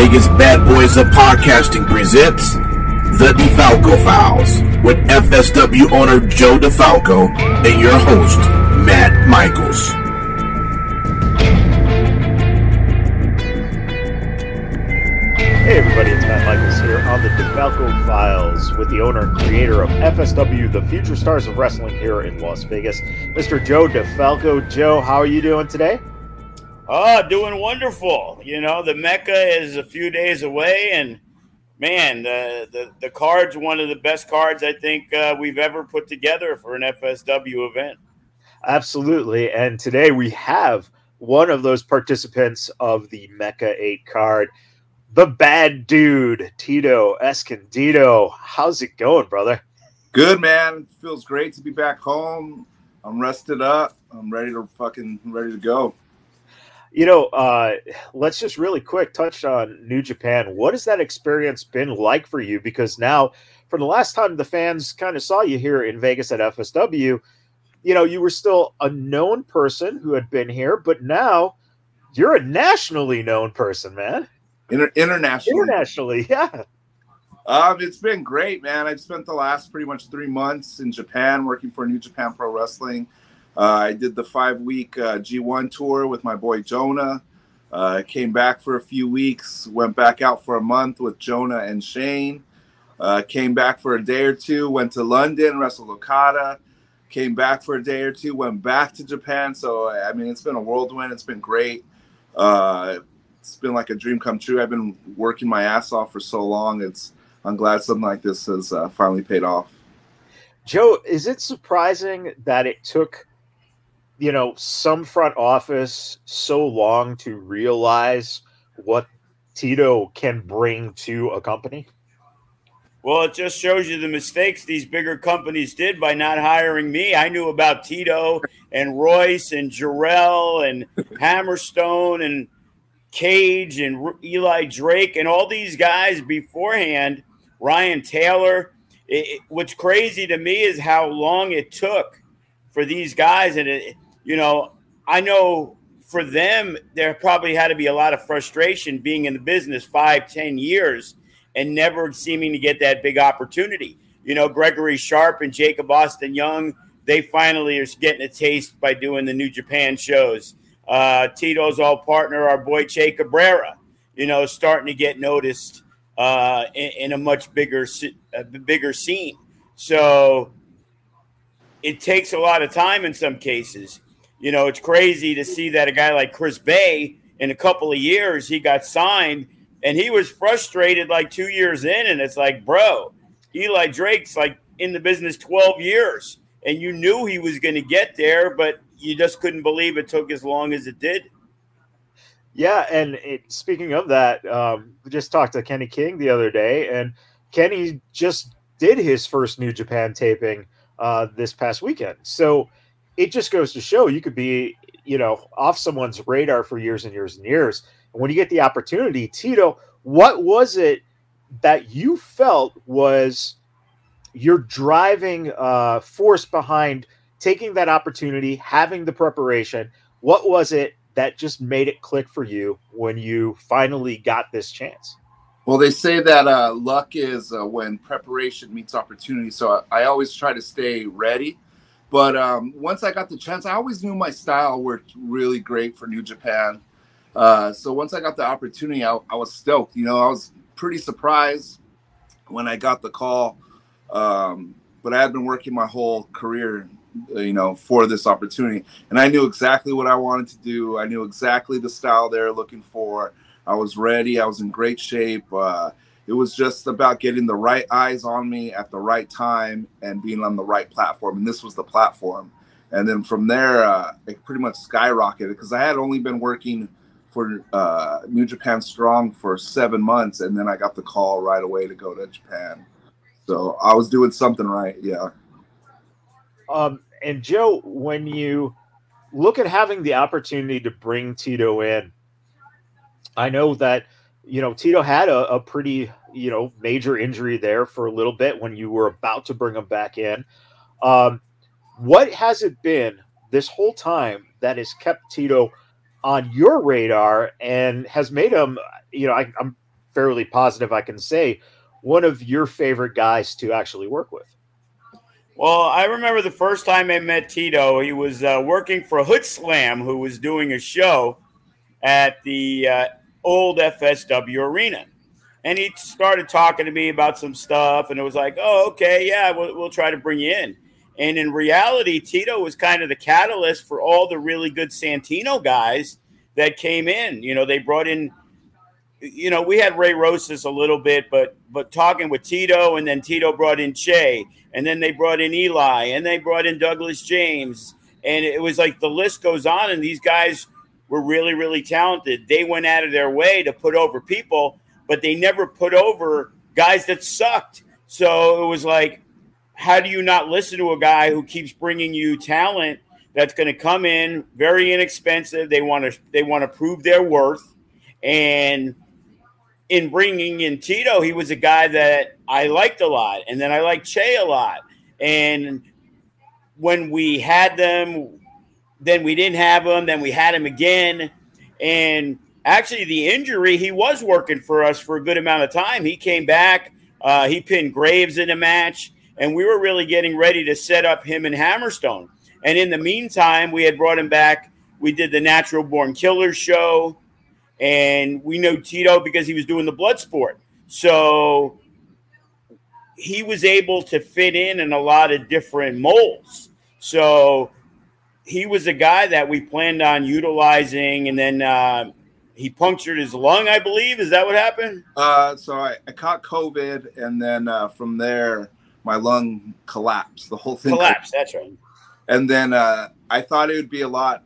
Vegas Bad Boys of Podcasting presents The DeFalco Files with FSW owner Joe DeFalco and your host, Matt Michaels. Hey everybody, it's Matt Michaels here on the DeFalco Files with the owner and creator of FSW, the Future Stars of Wrestling here in Las Vegas, Mr. Joe DeFalco. Joe, how are you doing today? Oh, doing wonderful. You know, the Mecca is a few days away, and man, the the, the card's one of the best cards I think uh, we've ever put together for an FSW event. Absolutely. And today we have one of those participants of the Mecca 8 card, the bad dude, Tito Escondido. How's it going, brother? Good, man. Feels great to be back home. I'm rested up. I'm ready to fucking ready to go. You know, uh, let's just really quick touch on New Japan. What has that experience been like for you? Because now, from the last time the fans kind of saw you here in Vegas at FSW, you know, you were still a known person who had been here, but now you're a nationally known person, man. Inter- internationally. Internationally, yeah. Um, it's been great, man. I've spent the last pretty much three months in Japan working for New Japan Pro Wrestling. Uh, I did the five week uh, G1 tour with my boy Jonah. Uh, came back for a few weeks, went back out for a month with Jonah and Shane. Uh, came back for a day or two, went to London, wrestled Okada. Came back for a day or two, went back to Japan. So, I mean, it's been a whirlwind. It's been great. Uh, it's been like a dream come true. I've been working my ass off for so long. It's I'm glad something like this has uh, finally paid off. Joe, is it surprising that it took, you know, some front office so long to realize what Tito can bring to a company? Well, it just shows you the mistakes these bigger companies did by not hiring me. I knew about Tito and Royce and Jarrell and Hammerstone and Cage and Eli Drake and all these guys beforehand, Ryan Taylor. It, it, what's crazy to me is how long it took for these guys. And, it, you know, I know for them, there probably had to be a lot of frustration being in the business five, ten years and never seeming to get that big opportunity. You know, Gregory Sharp and Jacob Austin Young, they finally are getting a taste by doing the New Japan shows. Uh, Tito's all partner, our boy Che Cabrera, you know, starting to get noticed uh, in, in, a much bigger, a bigger scene. So it takes a lot of time in some cases. You know, it's crazy to see that a guy like Chris Bey in a couple of years, he got signed and he was frustrated like two years in. And it's like, bro, Eli Drake's like in the business 12 years and you knew he was going to get there, but you just couldn't believe it took as long as it did. Yeah, and it, speaking of that, um, just talked to Kenny King the other day, and Kenny just did his first New Japan taping uh, this past weekend. So it just goes to show you could be, you know, off someone's radar for years and years and years. And when you get the opportunity, Tito, what was it that you felt was your driving uh, force behind taking that opportunity, having the preparation? What was it that just made it click for you when you finally got this chance? Well, they say that uh, luck is uh, when preparation meets opportunity. So I, I, always try to stay ready. But um, once I got the chance, I always knew my style worked really great for New Japan. Uh, so once I got the opportunity, I, I, was stoked. You know, I was pretty surprised when I got the call. Um, but I had been working my whole career you know, for this opportunity. And I knew exactly what I wanted to do. I knew exactly the style they're looking for. I was ready. I was in great shape. Uh, it was just about getting the right eyes on me at the right time and being on the right platform. And this was the platform. And then from there, uh, it pretty much skyrocketed because I had only been working for uh, New Japan Strong for seven months, and then I got the call right away to go to Japan. So I was doing something right. Yeah. Um, and Joe, when you look at having the opportunity to bring Tito in, I know that you know Tito had a, a pretty you know major injury there for a little bit when you were about to bring him back in. Um, what has it been this whole time that has kept Tito on your radar and has made him, you know, I, I'm fairly positive I can say one of your favorite guys to actually work with? Well, I remember the first time I met Tito. He was uh, working for Hood Slam, who was doing a show at the uh, old FSW arena. And he started talking to me about some stuff, and it was like, oh, okay, yeah, we'll, we'll try to bring you in. And in reality, Tito was kind of the catalyst for all the really good Santino guys that came in. You know, they brought in, you know, we had Ray Rosas a little bit, but but talking with Tito, and then Tito brought in Che, and then they brought in Eli, and they brought in Douglas James, and it was like the list goes on. And these guys were really, really talented. They went out of their way to put over people, but they never put over guys that sucked. So it was like how do you not listen to a guy who keeps bringing you talent that's going to come in very inexpensive? They want to they want to prove their worth, and in bringing in Tito, he was a guy that I liked a lot, and then I liked Che a lot, and when we had them, then we didn't have him. then we had him again, and actually the injury he was working for us for a good amount of time. He came back, uh, he pinned Graves in a match and we were really getting ready to set up him and Hammerstone. And in the meantime, we had brought him back. We did the Natural Born Killers show, and we know Tito because he was doing the blood sport. So he was able to fit in in a lot of different molds. So he was a guy that we planned on utilizing, and then uh, he punctured his lung, I believe. Is that what happened? Uh, so I, I caught COVID, and then uh, from there, my lung collapsed. The whole thing collapsed. That's right. And then uh, I thought it would be a lot.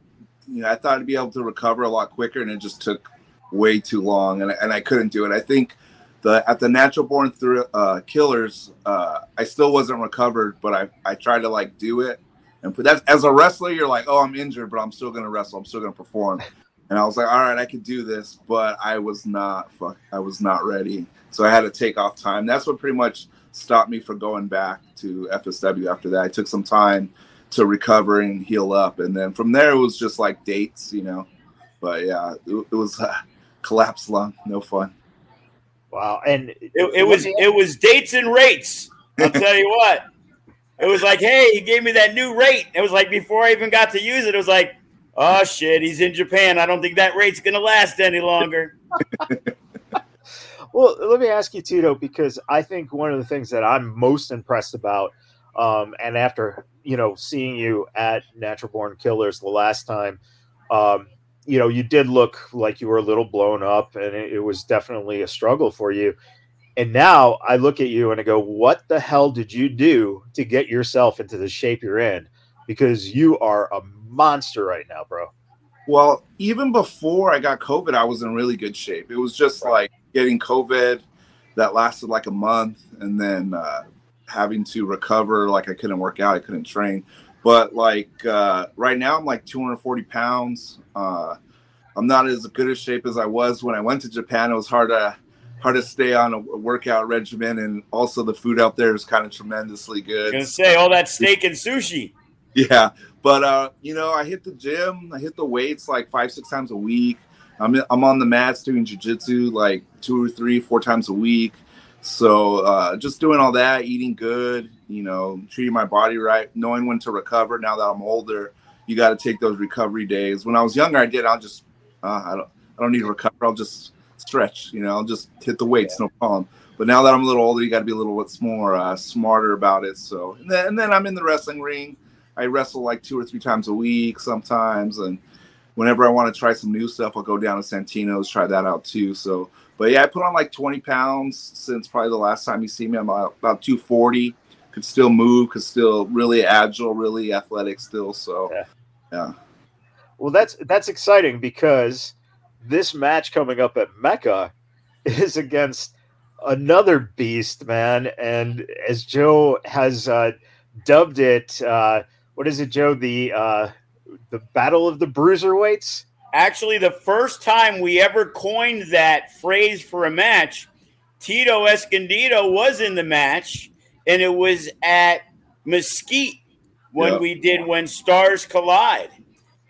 You know, I thought I'd be able to recover a lot quicker, and it just took way too long, and and I couldn't do it. I think the at the natural born through uh, killers, uh, I still wasn't recovered, but I I tried to like do it. And that's as a wrestler, you're like, oh, I'm injured, but I'm still gonna wrestle. I'm still gonna perform. And I was like, all right, I could do this, but I was not fuck, I was not ready. So I had to take off time. That's what pretty much stopped me from going back to FSW after that. I took some time to recover and heal up, and then from there it was just like dates, you know. But yeah, it, it was uh, collapsed lung, no fun. Wow, and it, it was it was dates and rates. I'll tell you what. It was like, hey, he gave me that new rate. It was like before I even got to use it, it was like, oh shit, he's in Japan. I don't think that rate's gonna last any longer. Well, let me ask you, Tito, because I think one of the things that I'm most impressed about, um, and after you know seeing you at Natural Born Killers the last time, um, you know you did look like you were a little blown up, and it, it was definitely a struggle for you. And now I look at you and I go, "What the hell did you do to get yourself into the shape you're in?" Because you are a monster right now, bro. Well, even before I got COVID, I was in really good shape. It was just like getting COVID that lasted like a month and then uh, having to recover. Like I couldn't work out, I couldn't train. But like uh, right now, I'm like 240 pounds. Uh, I'm not as good a shape as I was when I went to Japan. It was hard to hard to stay on a workout regimen, and also the food out there is kind of tremendously good. gonna say all that steak and sushi. Yeah, but uh, you know, I hit the gym. I hit the weights like five, six times a week. I'm I'm on the mats doing jujitsu like two or three, four times a week. So uh, just doing all that, eating good, you know, treating my body right, knowing when to recover. Now that I'm older, you got to take those recovery days. When I was younger, I did. I'll just uh, I don't I don't need to recover. I'll just stretch. You know, I'll just hit the weights, yeah. no problem. But now that I'm a little older, you got to be a little bit more uh, smarter about it. So and then, and then I'm in the wrestling ring. I wrestle like two or three times a week sometimes, and whenever I want to try some new stuff, I'll go down to Santino's, try that out too. So, but yeah, I put on like 20 pounds since probably the last time you see me. I'm about, about 240. Could still move, could still really agile, really athletic still. So, yeah. yeah. Well, that's that's exciting because this match coming up at Mecca is against another beast, man. And as Joe has uh, dubbed it, uh, what is it, Joe? The uh, the Battle of the Bruiserweights. Actually, the first time we ever coined that phrase for a match, Tito Escondido was in the match, and it was at Mesquite when yep. we did When Stars Collide.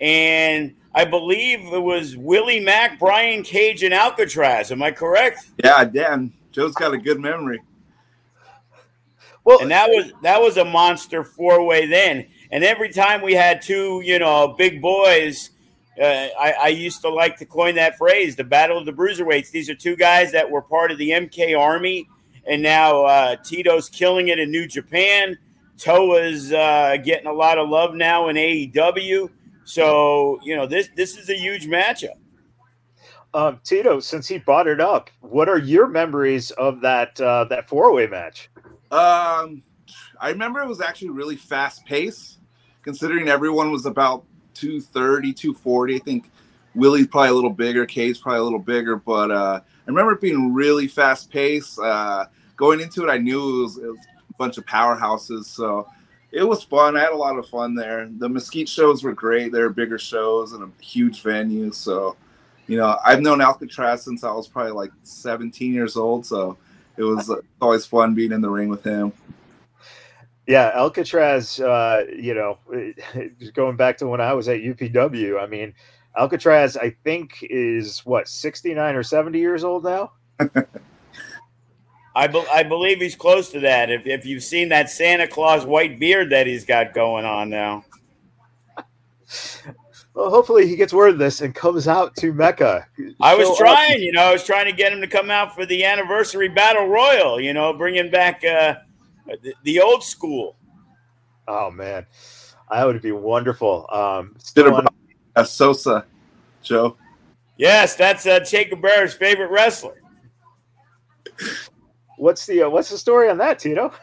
And I believe it was Willie Mack, Brian Cage, and Alcatraz. Am I correct? Yeah, Dan. Joe's got a good memory. Well, and that was that was a monster four way then. And every time we had two, you know, big boys uh, I, I, used to like to coin that phrase, the battle of the bruiserweights. These are two guys that were part of the MK Army, and now uh, Tito's killing it in New Japan. Toa's uh, getting a lot of love now in AEW. So you know this this is a huge matchup. Um, Tito, since he brought it up, what are your memories of that uh, that four way match? Um, I remember it was actually really fast paced, considering everyone was about 230, 240. I think Willie's probably a little bigger, Kay's probably a little bigger, but uh, I remember it being really fast paced. Uh, going into it, I knew it was, it was, a bunch of powerhouses, so it was fun. I had a lot of fun there. The Mesquite shows were great. They were bigger shows and a huge venue, so you know I've known Alcatraz since I was probably like 17 years old, so it was always fun being in the ring with him. Yeah, Alcatraz, uh, you know, going back to when I was at UPW, I mean, Alcatraz, I think, is what, 69 or 70 years old now? I, be- I believe he's close to that. If, if you've seen that Santa Claus white beard that he's got going on now. Well, hopefully he gets word of this and comes out to Mecca. I was trying, up. you know, I was trying to get him to come out for the anniversary battle royal, you know, bringing back uh, the, the old school. Oh man, that would be wonderful. Um, still on- a Sosa, Joe. Yes, that's uh, Jacob Bear's favorite wrestler. What's the uh, what's the story on that, Tito?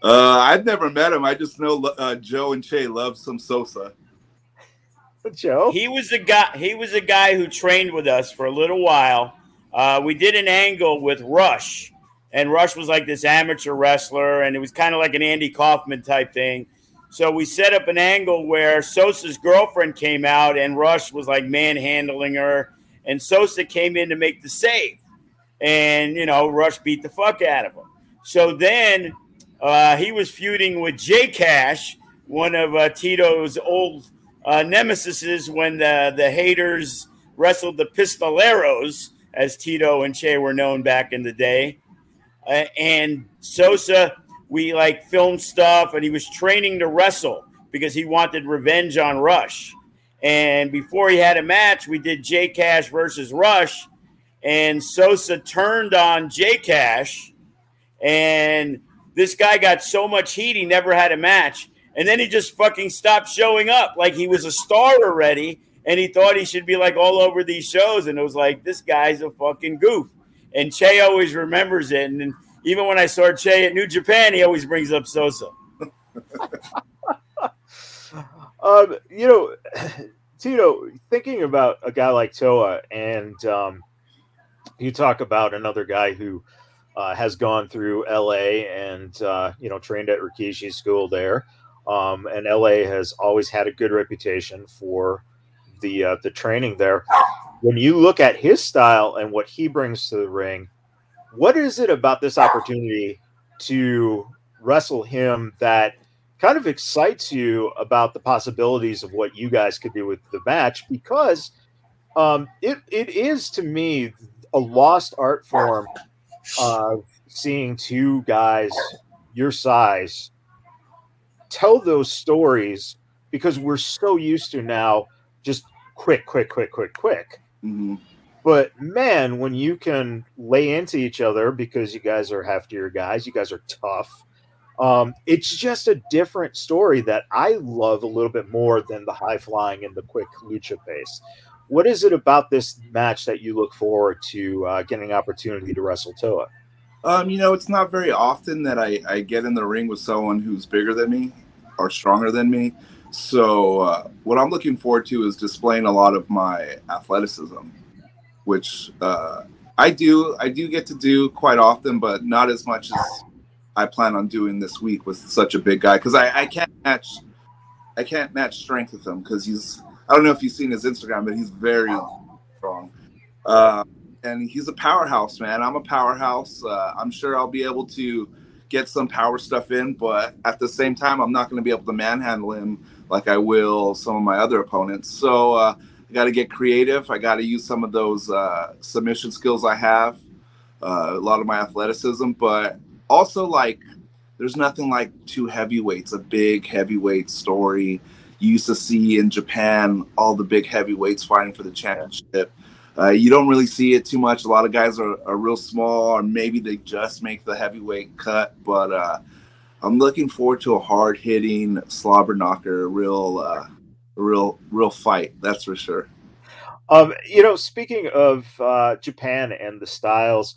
Uh, I've never met him. I just know uh, Joe and Che love some Sosa. Joe, he was a guy. He was a guy who trained with us for a little while. Uh, we did an angle with Rush, and Rush was like this amateur wrestler, and it was kind of like an Andy Kaufman type thing. So we set up an angle where Sosa's girlfriend came out, and Rush was like manhandling her, and Sosa came in to make the save, and you know Rush beat the fuck out of him. So then uh, he was feuding with J Cash, one of uh, Tito's old uh, nemesises when the the haters wrestled the Pistoleros, as Tito and Che were known back in the day uh, and Sosa, we like filmed stuff, and he was training to wrestle because he wanted revenge on Rush. And before he had a match, we did J Cash versus Rush, and Sosa turned on J Cash, and this guy got so much heat he never had a match. And then he just fucking stopped showing up like he was a star already, and he thought he should be like all over these shows. And it was like, this guy's a fucking goof and Che always remembers it. And even when I saw Che at New Japan, he always brings up Sosa. um, you know, Tito, thinking about a guy like Toa, and um, you talk about another guy who uh, has gone through LA and uh, you know trained at Rikishi School there, um, and LA has always had a good reputation for the uh, the training there when you look at his style and what he brings to the ring, what is it about this opportunity to wrestle him that kind of excites you about the possibilities of what you guys could do with the match? Because um, it it is to me a lost art form of seeing two guys your size tell those stories because we're so used to now just quick, quick, quick, quick, quick. Mm-hmm. But man, when you can lay into each other because you guys are heftier guys, you guys are tough. Um, it's just a different story that I love a little bit more than the high flying and the quick lucha pace. What is it about this match that you look forward to uh, getting an opportunity to wrestle Toa? Um, you know, it's not very often that I, I get in the ring with someone who's bigger than me or stronger than me. So uh, what I'm looking forward to is displaying a lot of my athleticism. which uh, I do. I do get to do quite often, but not as much as I plan on doing this week with such a big guy because I, I can't match. I can't match strength with him because he's. I don't know if you've seen his Instagram, but he's very strong. Uh, and he's a powerhouse, man. I'm a powerhouse. Uh, I'm sure I'll be able to get some power stuff in, but at the same time, I'm not going to be able to manhandle him like I will some of my other opponents. So uh, I got to get creative. I got to use some of those uh, submission skills I have, uh, a lot of my athleticism, but also like there's nothing like two heavyweights, a big heavyweight story. You used to see in Japan all the big heavyweights fighting for the championship. Uh, you don't really see it too much. A lot of guys are, are real small, or maybe they just make the heavyweight cut. But uh, I'm looking forward to a hard hitting slobber knocker, a real, uh, a real, real fight. That's for sure. Um, you know, speaking of uh, Japan and the styles,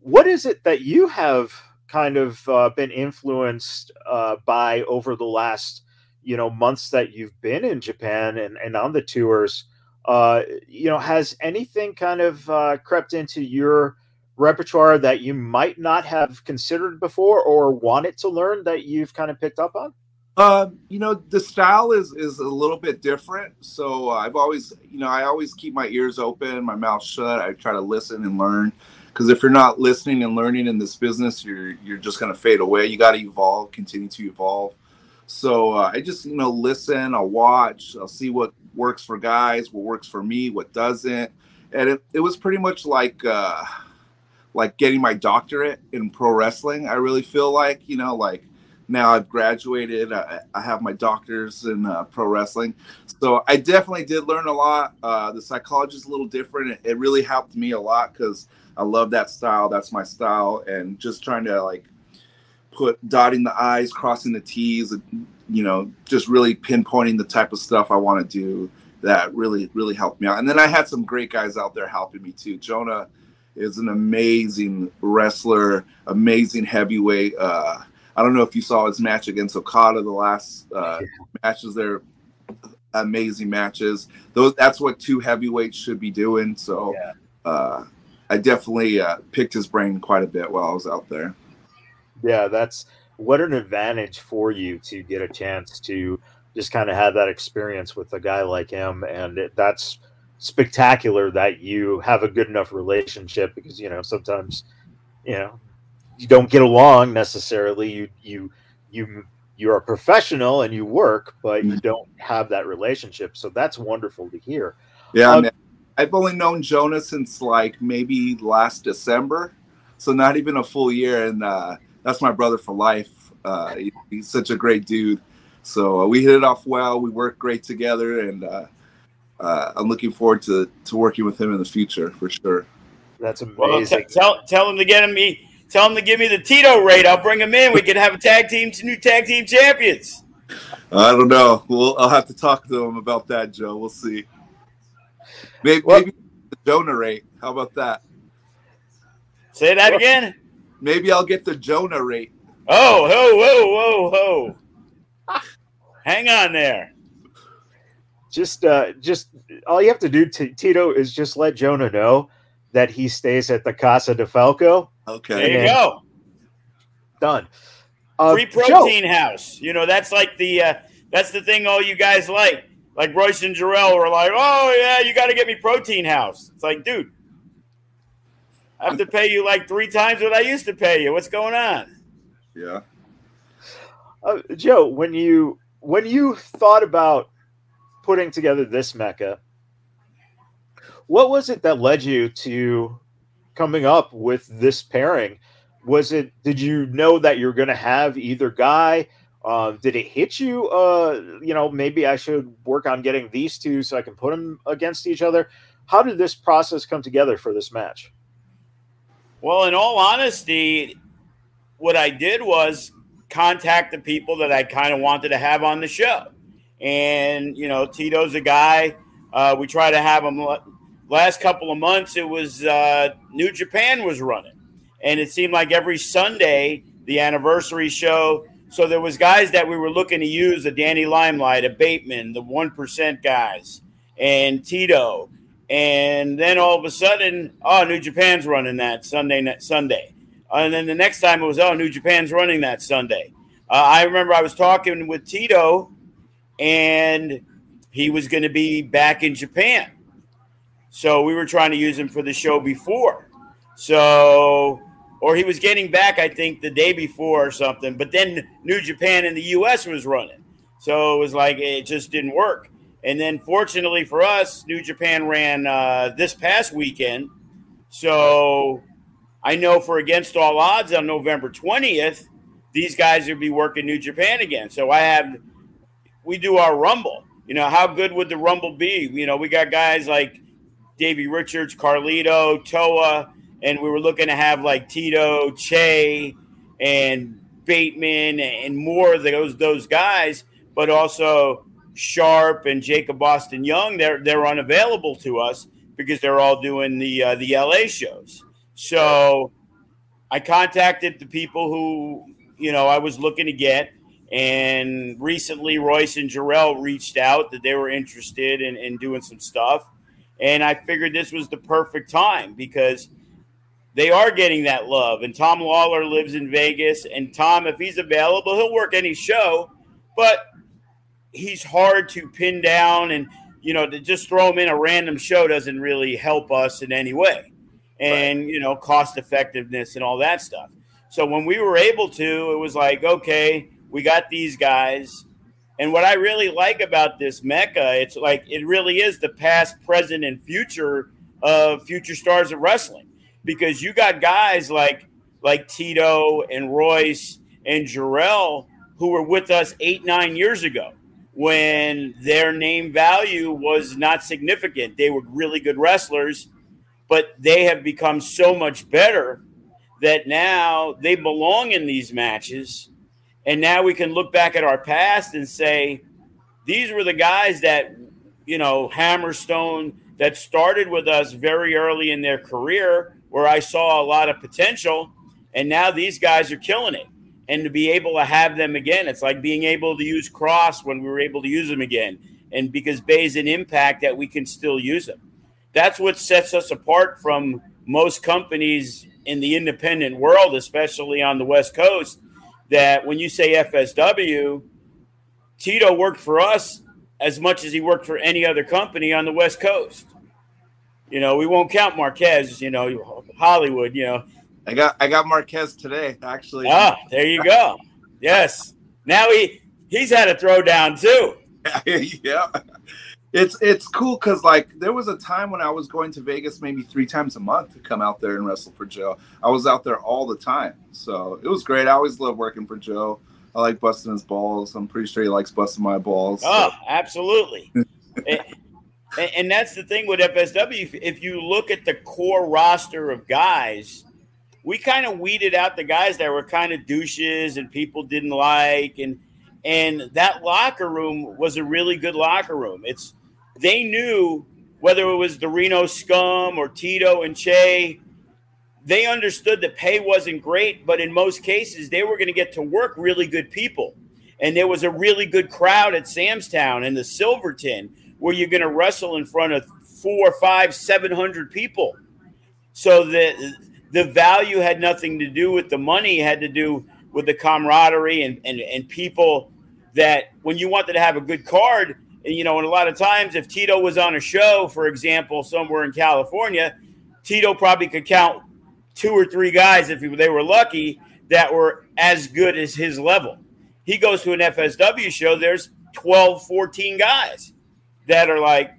what is it that you have kind of uh, been influenced uh, by over the last, you know, months that you've been in Japan and, and on the tours? Uh, you know, has anything kind of uh, crept into your repertoire that you might not have considered before or wanted to learn that you've kind of picked up on? Uh, you know, the style is is a little bit different. So uh, I've always, you know, I always keep my ears open, my mouth shut. I try to listen and learn because if you're not listening and learning in this business, you're you're just gonna fade away. You got to evolve, continue to evolve. So uh, I just, you know, listen. I'll watch. I'll see what works for guys, what works for me, what doesn't. And it, it was pretty much like uh, like getting my doctorate in pro wrestling. I really feel like, you know, like now I've graduated. I, I have my doctors in uh, pro wrestling. So I definitely did learn a lot. Uh, the psychology is a little different. It, it really helped me a lot because I love that style. That's my style. And just trying to like put dotting the I's, crossing the T's, you know, just really pinpointing the type of stuff I want to do that really, really helped me out. And then I had some great guys out there helping me too. Jonah is an amazing wrestler, amazing heavyweight. Uh, I don't know if you saw his match against Okada, the last uh, matches there, amazing matches. Those that's what two heavyweights should be doing. So yeah. uh, I definitely uh, picked his brain quite a bit while I was out there yeah, that's what an advantage for you to get a chance to just kind of have that experience with a guy like him, and it, that's spectacular that you have a good enough relationship because you know sometimes you know you don't get along necessarily. You you you you're a professional and you work, but you don't have that relationship. So that's wonderful to hear. Yeah, um, I've only known Jonah since like maybe last December, so not even a full year, and uh, that's my brother for life. Uh, he, he's such a great dude. So uh, we hit it off well. We work great together, and uh, uh I'm looking forward to to working with him in the future for sure. That's amazing. Well, t- tell tell him to get him me. Tell him to give me the Tito rate. I'll bring him in. We can have a tag team, new tag team champions. I don't know. Well, I'll have to talk to him about that, Joe. We'll see. Maybe, well, maybe the Jonah rate. How about that? Say that well, again. Maybe I'll get the Jonah rate. Oh, whoa, whoa, whoa, whoa. Hang on there. Just, uh, just all you have to do, to, Tito, is just let Jonah know that he stays at the Casa de Falco. Okay. There you go. Done. Uh, Free protein Joe. house. You know, that's like the uh, that's the thing all you guys like. Like Royce and Jarrell were like, oh yeah, you got to get me protein house. It's like, dude, I have to pay you like three times what I used to pay you. What's going on? Yeah. Uh, Joe, when you when you thought about putting together this mecca, what was it that led you to coming up with this pairing? Was it did you know that you're going to have either guy? Um, did it hit you? Uh, you know, maybe I should work on getting these two so I can put them against each other. How did this process come together for this match? Well, in all honesty, what I did was contact the people that I kind of wanted to have on the show. And, you know, Tito's a guy. Uh, we try to have him last couple of months. It was uh, New Japan was running. And it seemed like every Sunday, the anniversary show. So there was guys that we were looking to use, a Danny Limelight, a Bateman, the 1% guys, and Tito. And then all of a sudden, oh, New Japan's running that Sunday. Sunday, and then the next time it was, oh, New Japan's running that Sunday. Uh, I remember I was talking with Tito, and he was going to be back in Japan. So we were trying to use him for the show before. So, or he was getting back, I think, the day before or something. But then New Japan in the U.S. was running. So it was like it just didn't work. And then, fortunately for us, New Japan ran uh, this past weekend. So I know for Against All Odds on November 20th, these guys will be working New Japan again. So I have, we do our Rumble. You know, how good would the Rumble be? You know, we got guys like Davey Richards, Carlito, Toa, and we were looking to have like Tito, Che, and Bateman, and more of those those guys, but also Sharp and Jacob Austin Young. They're they're unavailable to us because they're all doing the uh, the LA shows. So I contacted the people who you know I was looking to get. And recently, Royce and Jarrell reached out that they were interested in, in doing some stuff. And I figured this was the perfect time because they are getting that love. And Tom Lawlor lives in Vegas. And Tom, if he's available, he'll work any show, but he's hard to pin down. And, you know, to just throw him in a random show doesn't really help us in any way. And, right. you know, cost effectiveness and all that stuff. So when we were able to, it was like, okay, we got these guys and what I really like about this Mecca, it's like it really is the past, present, and future of future stars of wrestling. Because you got guys like like Tito and Royce and Jarrell who were with us eight, nine years ago when their name value was not significant. They were really good wrestlers, but they have become so much better that now they belong in these matches and now we can look back at our past and say, these were the guys that, you know, Hammerstone that started with us very early in their career, where I saw a lot of potential. And now these guys are killing it. And to be able to have them again, it's like being able to use Kross when we were able to use them again. And because Bey's an impact that we can still use them. That's what sets us apart from most companies in the independent world, especially on the West Coast, that when you say FSW, Tito worked for us as much as he worked for any other company on the West Coast. You know, we won't count Marquez, you know, Hollywood, you know. I got I got Marquez today, actually. Ah, there you go. Yes. Now he he's had a throwdown too. yeah it's it's cool because like there was a time when I was going to Vegas maybe three times a month to come out there and wrestle for Joe. I was out there all the time, so it was great. I always love working for Joe. I like busting his balls. I'm pretty sure he likes busting my balls. Oh, so. absolutely. and, and that's the thing with FSW. If you look at the core roster of guys, we kind of weeded out the guys that were kind of douches and people didn't like and and that locker room was a really good locker room. It's they knew whether it was the Reno Scum or Tito and Che, they understood that pay wasn't great, but in most cases, they were going to get to work really good people. And there was a really good crowd at Sam's Town and the Silverton where you're going to wrestle in front of four, five, seven hundred people. So the the value had nothing to do with the money, had to do with the camaraderie and, and, and people that when you wanted to have a good card, and you know, and a lot of times if Tito was on a show, for example, somewhere in California, Tito probably could count two or three guys if they were lucky that were as good as his level. He goes to an FSW show, there's 12, 14 guys that are like,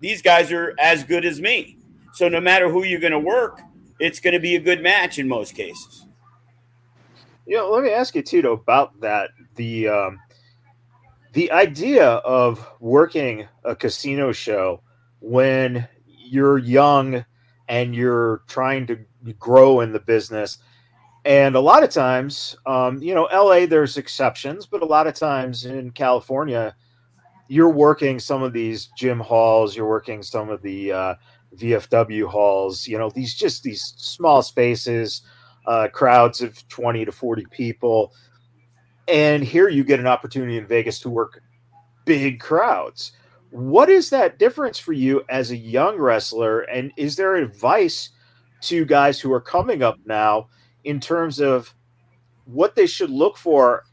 these guys are as good as me. So no matter who you're going to work, it's going to be a good match in most cases. You know, let me ask you, Tito, about that. The um, the idea of working a casino show when you're young and you're trying to grow in the business and a lot of times um, you know la there's exceptions but a lot of times in california you're working some of these gym halls you're working some of the uh, vfw halls you know these just these small spaces uh, crowds of 20 to 40 people and here you get an opportunity in Vegas to work big crowds. What is that difference for you as a young wrestler? And is there advice to guys who are coming up now in terms of what they should look for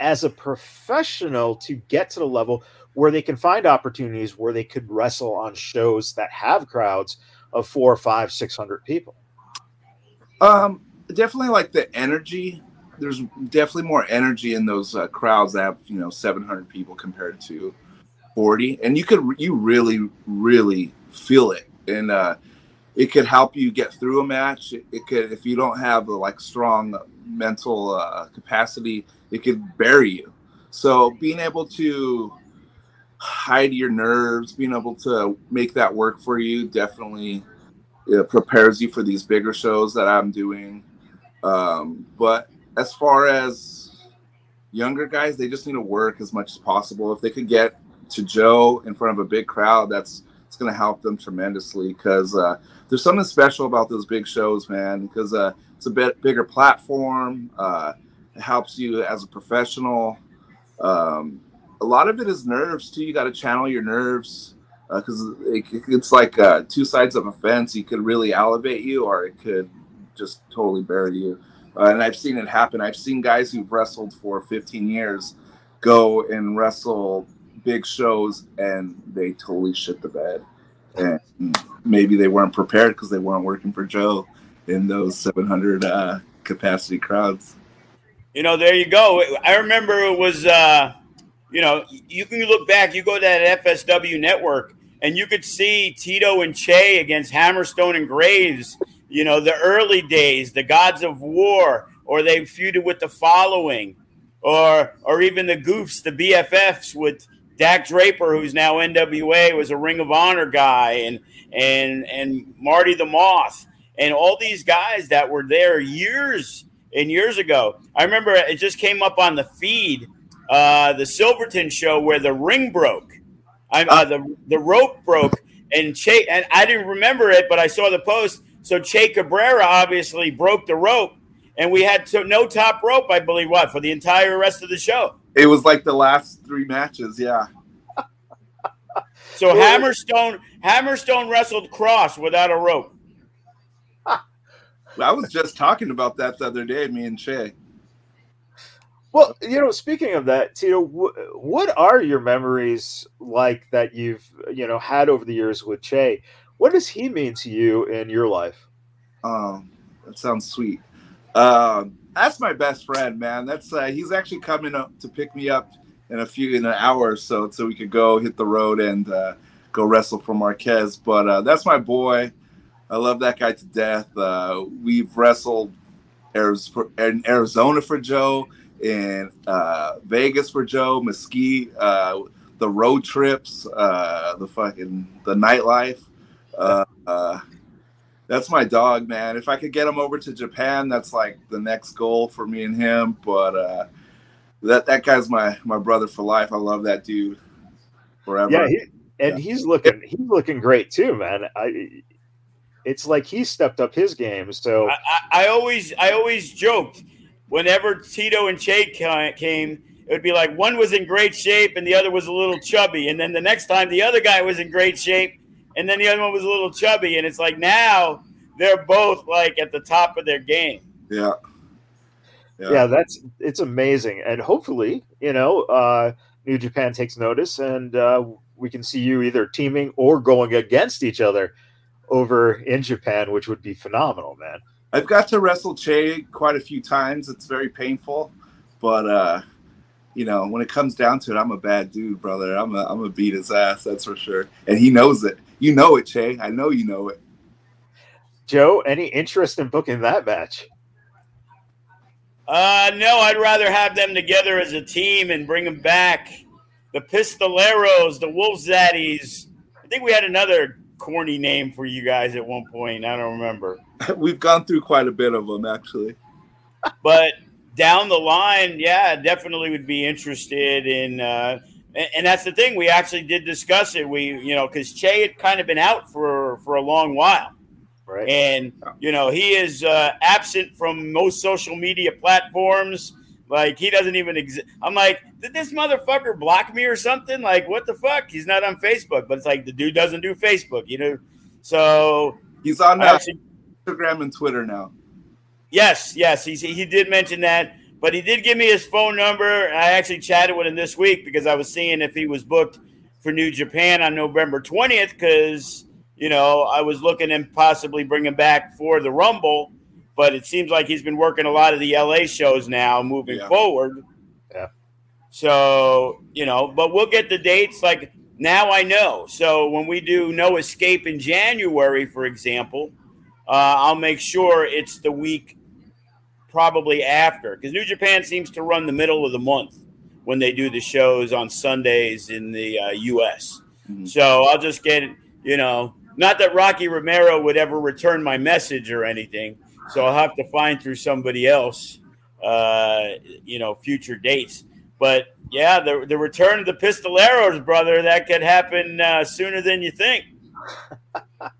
as a professional to get to the level where they can find opportunities where they could wrestle on shows that have crowds of four, five, six hundred people? Um, definitely like the energy. There's definitely more energy in those uh, crowds that have you know 700 people compared to 40 and you could you really really feel it and uh it could help you get through a match it, it could if you don't have a like strong mental uh, capacity it could bury you so being able to hide your nerves being able to make that work for you definitely it prepares you for these bigger shows that i'm doing um, but as far as younger guys they just need to work as much as possible if they could get to Joe in front of a big crowd, that's it's going to help them tremendously because uh, there's something special about those big shows, man. Because uh, it's a bit bigger platform. Uh, it helps you as a professional. Um, a lot of it is nerves too. You got to channel your nerves because uh, it, it's like uh, two sides of a fence. You could really elevate you, or it could just totally bury you. Uh, and I've seen it happen. I've seen guys who've wrestled for 15 years go and wrestle big shows and they totally shit the bed. And maybe they weren't prepared because they weren't working for Joe in those 700 uh, capacity crowds. You know, there you go. I remember it was, uh, you know, you can look back, you go to that FSW network, and you could see Tito and Che against Hammerstone and Graves, you know, the early days, the gods of war, or they feuded with the following, or or even the goofs, the BFFs with Dak Draper, who's now NWA, was a Ring of Honor guy, and and and Marty the Moth, and all these guys that were there years and years ago. I remember it just came up on the feed, uh, the Silverton show where the ring broke, I, uh, the the rope broke, and Che and I didn't remember it, but I saw the post. So Che Cabrera obviously broke the rope, and we had to, no top rope, I believe, what for the entire rest of the show. It was like the last three matches, yeah. so Hammerstone Hammerstone wrestled Kross without a rope. I was just talking about that the other day, me and Che. Well, you know, speaking of that, Tito, what are your memories like that you've you know had over the years with Che? What does he mean to you in your life? Um, that sounds sweet. Um, that's my best friend, man. That's uh, he's actually coming up to pick me up in a few in an hour or so, so we could go hit the road and uh, go wrestle for Marquez. But uh, that's my boy. I love that guy to death. Uh, we've wrestled in Arizona for Joe, in uh, Vegas for Joe, Mesquite, uh, the road trips, uh, the fucking the nightlife that's my dog, man. If I could get him over to Japan, that's like the next goal for me and him. But uh, that that guy's my my brother for life. I love that dude forever. Yeah, he, and yeah. he's looking he's looking great too, man. I it's like he stepped up his game. So I, I, I always I always joked whenever Tito and Che came, it would be like one was in great shape and the other was a little chubby, and then the next time the other guy was in great shape and then the other one was a little chubby, and it's like now they're both like at the top of their game. Yeah. Yeah, yeah that's it's amazing, and hopefully, you know, uh, New Japan takes notice, and uh, we can see you either teaming or going against each other over in Japan, which would be phenomenal, man. I've got to wrestle Che quite a few times. It's very painful, but uh, you know, when it comes down to it, I'm a bad dude, brother. I'm a I'm a beat his ass, that's for sure. And he knows it. You know it, Che. I know you know it. Joe, any interest in booking that match? Uh, no, I'd rather have them together as a team and bring them back. The Pistoleros, the Wolf Zaddies. I think we had another corny name for you guys at one point. I don't remember. We've gone through quite a bit of them, actually. but down the line, yeah, definitely would be interested in. Uh, and, and, that's the thing. We actually did discuss it. We, you know, because Che had kind of been out for for a long while, right? And you know, he is uh, absent from most social media platforms. Like he doesn't even exist. I'm like, did this motherfucker block me or something? Like, what the fuck? He's not on Facebook, but it's like the dude doesn't do Facebook, you know. So he's on uh, actually, Instagram and Twitter now. Yes, yes, he's, he did mention that, but he did give me his phone number. I actually chatted with him this week because I was seeing if he was booked for New Japan on November 20th because you know I was looking and possibly bring him back for the Rumble but it seems like he's been working a lot of the LA shows now moving yeah. forward. Yeah. So, you know, but we'll get the dates. Like now I know. So when we do No Escape in January, for example, I'll make sure it's the week probably after because New Japan seems to run the middle of the month when they do the shows on Sundays in the uh, U.S. Mm-hmm. So I'll just get, you know, not that Rocky Romero would ever return my message or anything, so I'll have to find through somebody else, uh, you know, future dates. But yeah, the the return of the Pistoleros, brother, that could happen uh, sooner than you think.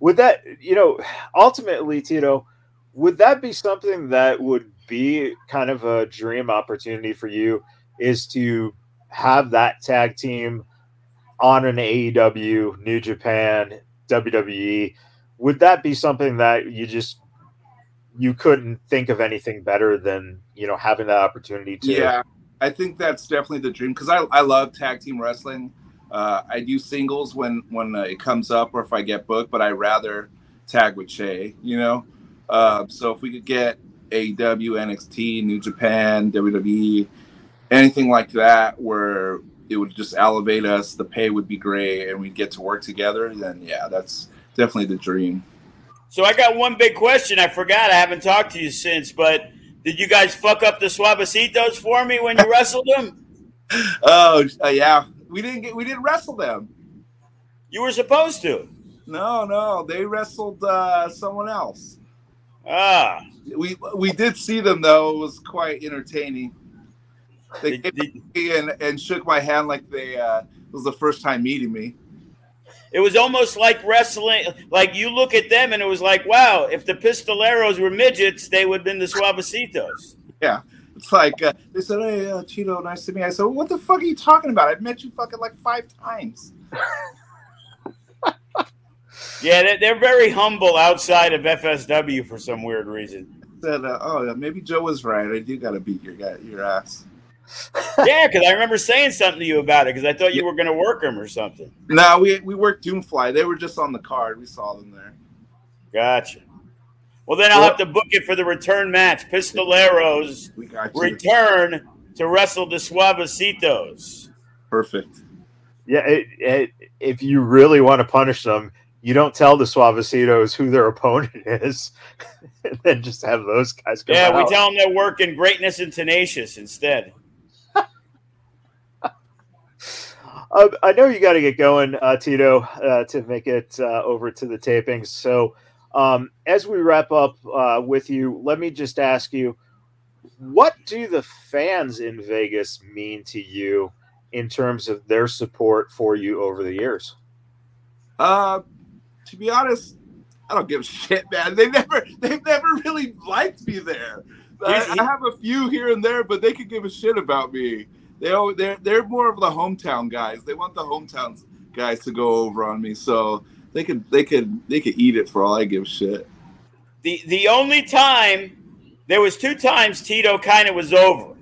would that, you know, ultimately, Tito, would that be something that would be kind of a dream opportunity for you? Is to have that tag team on an AEW, New Japan, WWE? Would that be something that you just you couldn't think of anything better than you know having that opportunity to yeah i think that's definitely the dream because I, I love tag team wrestling uh, i do singles when when uh, it comes up or if i get booked but i rather tag with Shay, you know uh, so if we could get AEW, NXT, New Japan, WWE, anything like that, where it would just elevate us, the pay would be great, and we'd get to work together, then yeah, that's definitely the dream. So I got one big question. I forgot. I haven't talked to you since, but did you guys fuck up the Suavecitos for me when you wrestled them? Oh uh, yeah, we didn't get we didn't wrestle them. You were supposed to. No, no, they wrestled uh, someone else. Ah, we we did see them though. It was quite entertaining. They did, came did, and, and shook my hand like they uh, it was the first time meeting me. It was almost like wrestling. Like you look at them, and it was like, wow, if the Pistoleros were midgets, they would have been the Suavecitos. Yeah. It's like uh, they said, "Hey, uh, Cheeto, nice to meet." you. I said, "What the fuck are you talking about? I've met you fucking like five times." yeah, they're, they're, very humble outside of FSW for some weird reason. I said, uh, "Oh, yeah, maybe Joe was right. I do got to beat your guy, your ass." yeah, because I remember saying something to you about it because I thought you were going to work them or something. No, we we worked Doomfly. They were just on the card. We saw them there. Gotcha. Well, then I'll well, have to book it for the return match. Pistoleros return to wrestle the Suavecitos. Perfect. Yeah, it, it, if you really want to punish them, you don't tell the Suavecitos who their opponent is, and then just have those guys come Yeah, out. we tell them they're working greatness and tenacious instead. Uh, I know you got to get going, uh, Tito, uh, to make it uh, over to the tapings. So, um, as we wrap up uh, with you, let me just ask you what do the fans in Vegas mean to you in terms of their support for you over the years? Uh, to be honest, I don't give a shit, man. They never, they've never really liked me there. I, I have a few here and there, but they could give a shit about me they they're they're more of the hometown guys. They want the hometown guys to go over on me, so they could they could they could eat it for all I give shit. The the only time there was two times Tito kind of was over,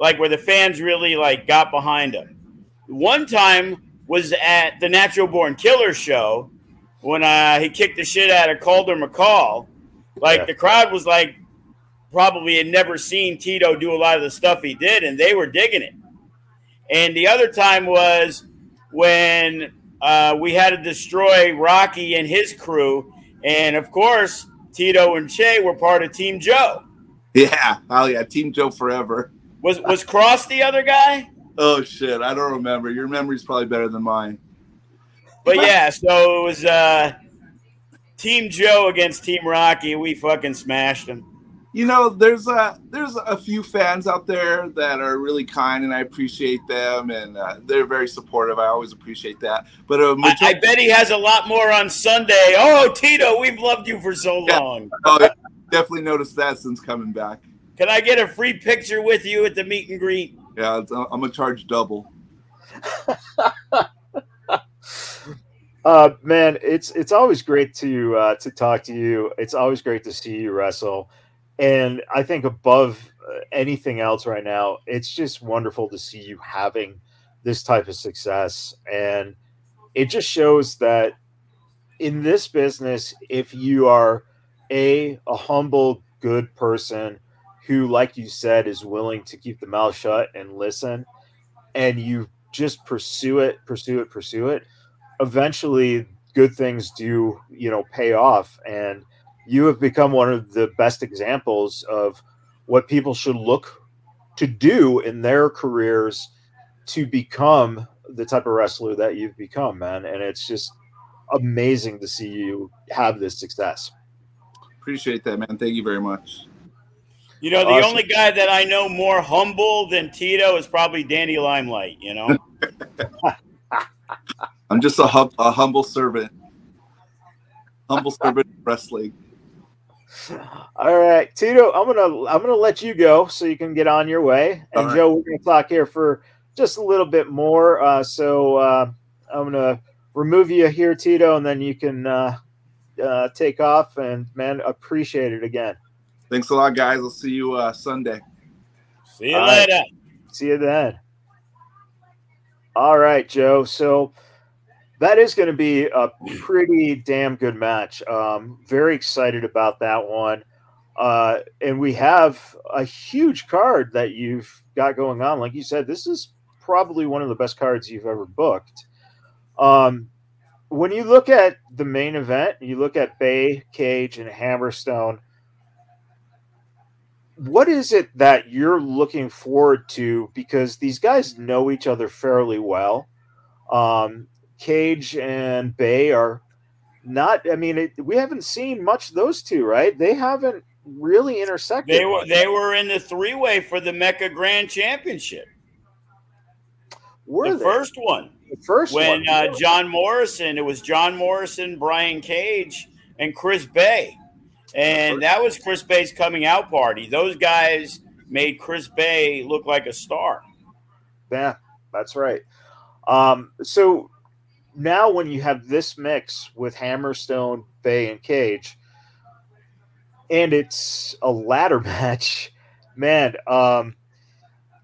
like where the fans really like got behind him. One time was at the Natural Born Killer show when uh, he kicked the shit out of Calder McCall. Like yeah. the crowd was like probably had never seen Tito do a lot of the stuff he did, and they were digging it. And the other time was when uh, we had to destroy Rocky and his crew. And of course, Tito and Che were part of Team Joe. Yeah, oh yeah, Team Joe forever. Was was Kross the other guy? Oh shit, I don't remember. Your memory's probably better than mine. But yeah, so it was uh, Team Joe against Team Rocky. We fucking smashed them you know, there's a there's a few fans out there that are really kind, and I appreciate them, and uh, they're very supportive. I always appreciate that. But uh, majority- I, I, bet he has a lot more on Sunday. Oh, Tito, we've loved you for so long. Oh, definitely noticed that since coming back. Can I get a free picture with you at the meet and greet? Yeah, I'm gonna charge double. uh, man, it's it's always great to uh, to talk to you. It's always great to see you wrestle, and I think above uh, anything else right now, it's just wonderful to see you having this type of success, and it just shows that in this business, if you are a a humble, good person who, like you said, is willing to keep the mouth shut and listen, and you just pursue it, pursue it, pursue it, eventually good things do, you know, pay off. And you have become one of the best examples of what people should look to do in their careers to become the type of wrestler that you've become, man. And it's just amazing to see you have this success. Appreciate that, man. Thank you very much. You know, the awesome. only guy that I know more humble than Tito is probably Danny Limelight, you know? I'm just a, hum- a humble servant. Humble servant wrestling. All right, Tito, I'm gonna I'm gonna let you go so you can get on your way. And right. Joe, we're gonna talk here for just a little bit more. Uh, so uh, I'm gonna remove you here, Tito, and then you can uh, uh take off. And man, appreciate it again. Thanks a lot, guys. I'll see you uh, Sunday. See you All later. Right. See you then. All right, Joe. So that is going to be a pretty damn good match. Um, very excited about that one. Uh, and we have a huge card that you've got going on. Like you said, this is probably one of the best cards you've ever booked. Um, when you look at the main event, you look at Bey, Cage, and Hammerstone what is it that you're looking forward to? Because these guys know each other fairly well. Um, Cage and Bey are not. I mean, it, we haven't seen much those two, right? They haven't really intersected. They were they were in the three way for the Mecca Grand Championship. Were the they? first one. The first when one. Uh, John Morrison, it was John Morrison, Brian Cage, and Chris Bey, and that was Chris Bey's coming out party. Those guys made Chris Bey look like a star. Yeah, that's right. Um, so now when you have this mix with Hammerstone, Bey, and Cage, and it's a ladder match, man, um,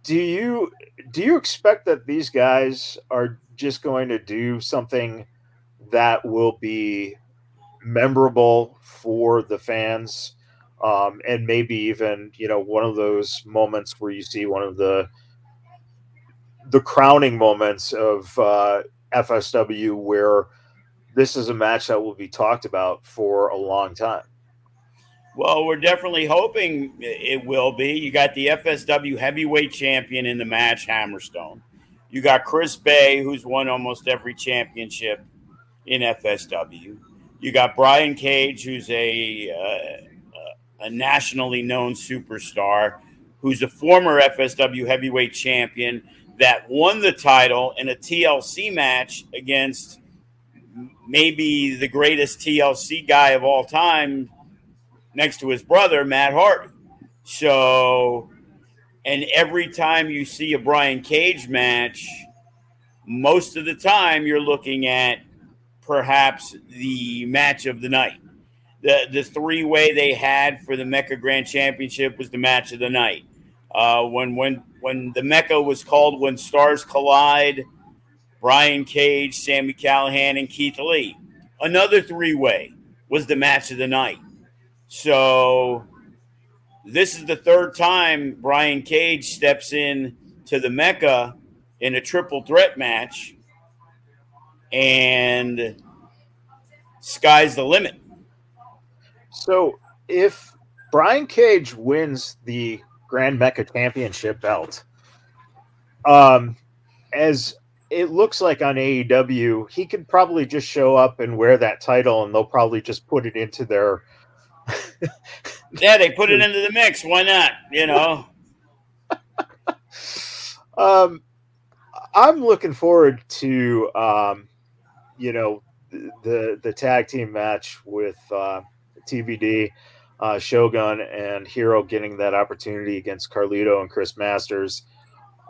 do you do you expect that these guys are just going to do something that will be memorable for the fans um, and maybe even you know one of those moments where you see one of the the crowning moments of uh, FSW where this is a match that will be talked about for a long time. Well, we're definitely hoping it will be. You got the FSW heavyweight champion in the match, Hammerstone. You got Chris Bey, who's won almost every championship in FSW. You got Brian Cage, who's a uh, a nationally known superstar, who's a former FSW heavyweight champion that won the title in a TLC match against maybe the greatest TLC guy of all time, next to his brother Matt Hardy. So, and every time you see a Brian Cage match, most of the time you're looking at perhaps the match of the night. The the three way they had for the Mecca Grand Championship was the match of the night. Uh, when when when the Mecca was called When Stars Collide, Brian Cage, Sami Callihan, and Keith Lee. Another three way was the match of the night. So this is the third time Brian Cage steps in to the Mecca in a triple threat match and sky's the limit. So if Brian Cage wins the Grand Mecca Championship belt, um, as it looks like on AEW, he could probably just show up and wear that title, and they'll probably just put it into their. yeah, they put it into the mix. Why not? You know. um, I'm looking forward to um, you know the the tag team match with uh, TBD. Uh, Shogun and Hero getting that opportunity against Carlito and Chris Masters.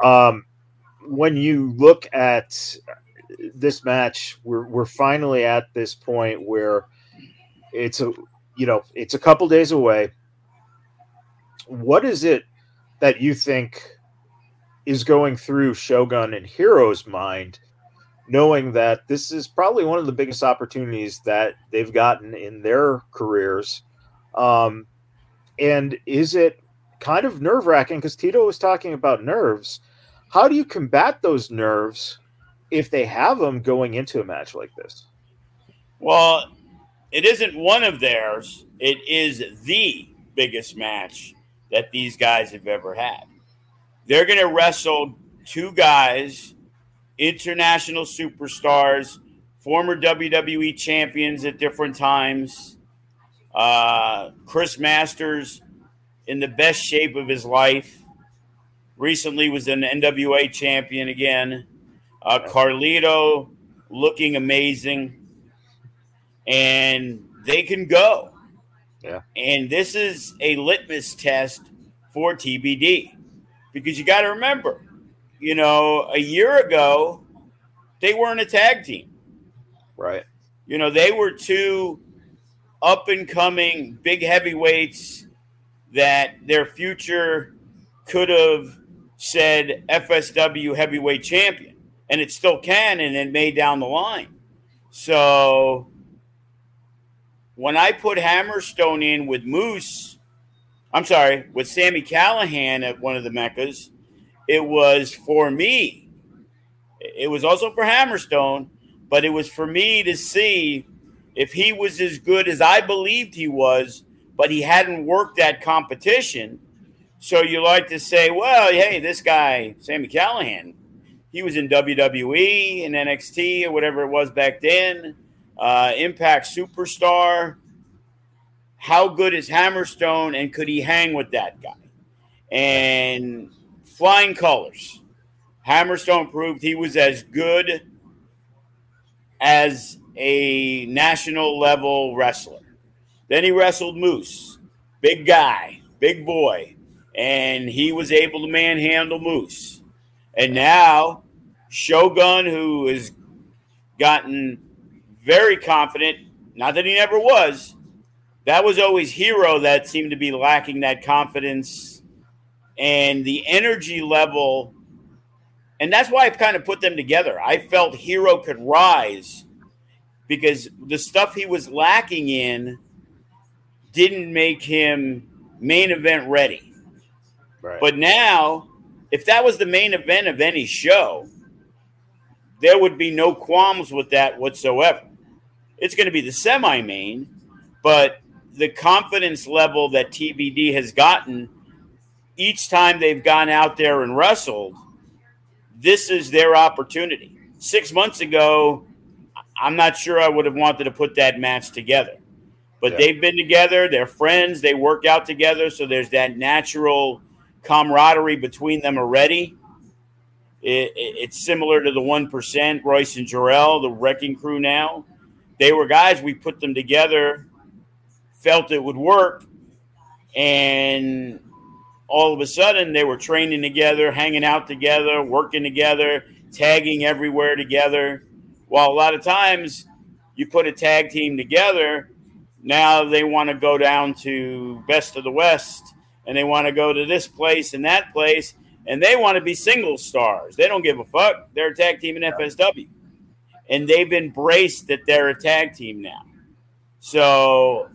Um, when you look at this match, we're we're finally at this point where it's a you know it's a couple days away. What is it that you think is going through Shogun and Hero's mind, knowing that this is probably one of the biggest opportunities that they've gotten in their careers? Um, and is it kind of nerve wracking? Because Tito was talking about nerves. How do you combat those nerves if they have them going into a match like this? Well, it isn't one of theirs. It is the biggest match that these guys have ever had. They're going to wrestle two guys, international superstars, former WWE champions at different times. Uh, Chris Masters in the best shape of his life. Recently was an NWA champion again. Uh, Carlito looking amazing. And they can go. Yeah. And this is a litmus test for TBD because you got to remember, you know, a year ago, they weren't a tag team. Right. You know, they were two up and coming big heavyweights that their future could have said FSW heavyweight champion, and it still can, and it may down the line. So when I put Hammerstone in with Moose, I'm sorry, with Sami Callihan at one of the Meccas, it was for me. It was also for Hammerstone, but it was for me to see if he was as good as I believed he was, but he hadn't worked that competition. So you like to say, well, hey, this guy, Sami Callihan, he was in WWE and NXT or whatever it was back then, uh, Impact Superstar how good is Hammerstone and could he hang with that guy? And flying colors. Hammerstone proved he was as good as a national level wrestler. Then he wrestled Moose, big guy, big boy, and he was able to manhandle Moose. And now Shogun, who has gotten very confident, not that he never was, that was always Hero that seemed to be lacking that confidence and the energy level. And that's why I've kind of put them together. I felt Hero could rise because the stuff he was lacking in didn't make him main event ready. Right. But now, if that was the main event of any show, there would be no qualms with that whatsoever. It's going to be the semi main, but the confidence level that TBD has gotten each time they've gone out there and wrestled, this is their opportunity. Six months ago, I'm not sure I would have wanted to put that match together. But yeah. they've been together, they're friends, they work out together, so there's that natural camaraderie between them already. It, it, it's similar to the 1%, Royce and Jarrell, the wrecking crew now. They were guys, we put them together felt it would work. And all of a sudden, they were training together, hanging out together, working together, tagging everywhere together. While a lot of times you put a tag team together, now they want to go down to Best of the West and they want to go to this place and that place and they want to be single stars. They don't give a fuck. They're a tag team in FSW. And they've embraced that they're a tag team now. So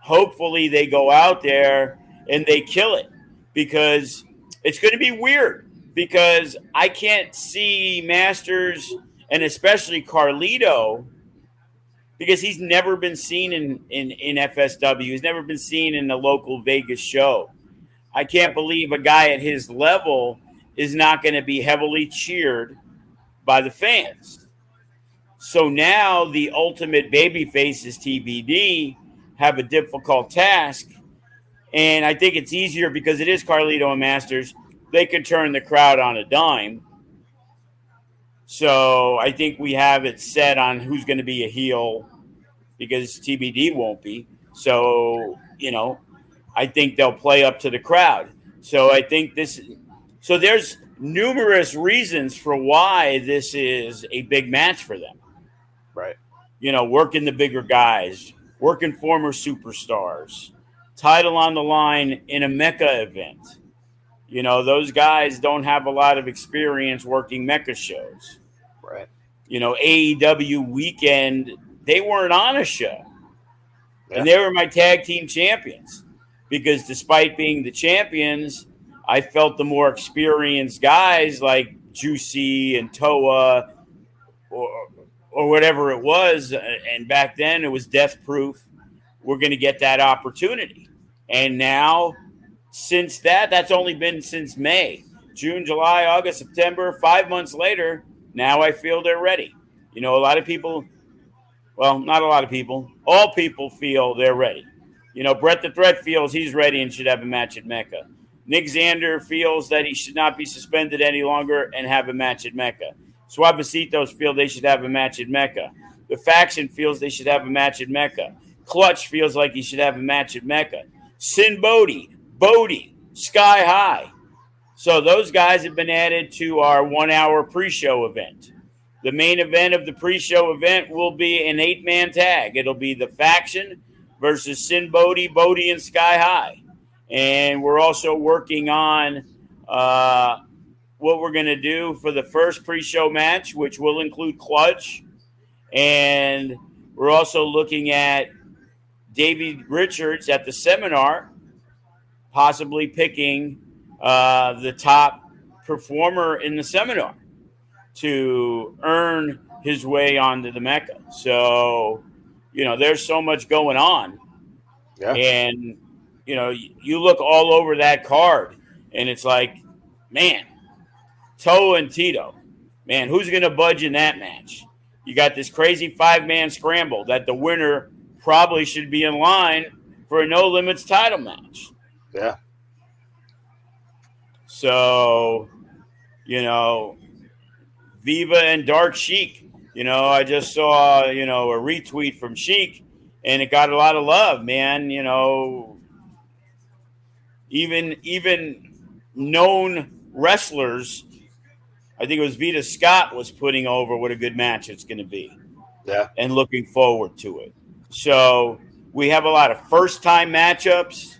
hopefully they go out there and they kill it because it's going to be weird because I can't see Masters and especially Carlito because he's never been seen in, in, in FSW. He's never been seen in a local Vegas show. I can't believe a guy at his level is not going to be heavily cheered by the fans. So now the ultimate babyface is TBD have a difficult task. And I think it's easier because it is Carlito and Masters. They can turn the crowd on a dime. So I think we have it set on who's going to be a heel because TBD won't be. So, you know, I think they'll play up to the crowd. So I think this. So there's numerous reasons for why this is a big match for them. Right. You know, working the bigger guys, working former superstars, title on the line in a Mecca event. You know, those guys don't have a lot of experience working Mecca shows. Right. You know, AEW weekend, they weren't on a show. Yeah. And they were my tag team champions because despite being the champions, I felt the more experienced guys like Juicy and Toa or, or whatever it was, and back then it was Death Proof, we're going to get that opportunity. And now, since that, that's only been since May, June, July, August, September, five months later, now I feel they're ready. You know, a lot of people, well, not a lot of people, all people feel they're ready. You know, Brett the Threat feels he's ready and should have a match at Mecca. Nick Xander feels that he should not be suspended any longer and have a match at Mecca. Suavecitos feel they should have a match at Mecca. The faction feels they should have a match at Mecca. Clutch feels like he should have a match at Mecca. Sin Bodhi, Bodhi, Sky High. So those guys have been added to our one hour pre show event. The main event of the pre show event will be an eight man tag. It'll be the faction versus Sin Bodhi, Bodhi, and Sky High. And we're also working on uh, what we're going to do for the first pre show match, which will include Clutch. And we're also looking at David Richards at the seminar, possibly picking uh, the top performer in the seminar to earn his way onto the Mecca. So, you know, there's so much going on. Yeah. And you know, you look all over that card and it's like, man, Toa and Tito, man, who's going to budge in that match? You got this crazy five man scramble that the winner probably should be in line for a no limits title match. Yeah. So, you know, Viva and Dark Sheik. You know, I just saw, you know, a retweet from Sheik and it got a lot of love, man. You know, even even known wrestlers. I think it was Veda Scott was putting over what a good match it's going to be. Yeah. And looking forward to it. So we have a lot of first time matchups.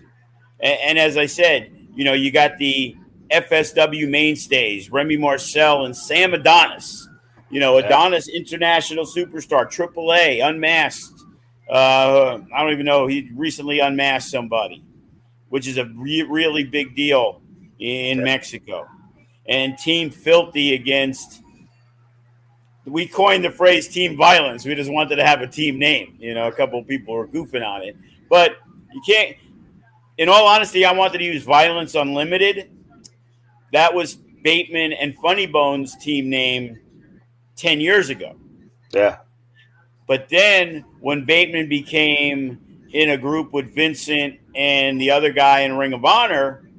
And, and, as I said, you know, you got the FSW mainstays, Remy Marcel and Sam Adonis. You know, Adonis yeah. international superstar, AAA, unmasked. Uh, I don't even know. He recently unmasked somebody which is a re- really big deal in Mexico. And Team Filthy against, we coined the phrase team violence. We just wanted to have a team name. You know, a couple people were goofing on it. But you can't, in all honesty, I wanted to use Violence Unlimited. That was Bateman and Funny Bones team name 10 years ago. Yeah. But then when Bateman became in a group with Vincent and the other guy in Ring of Honor,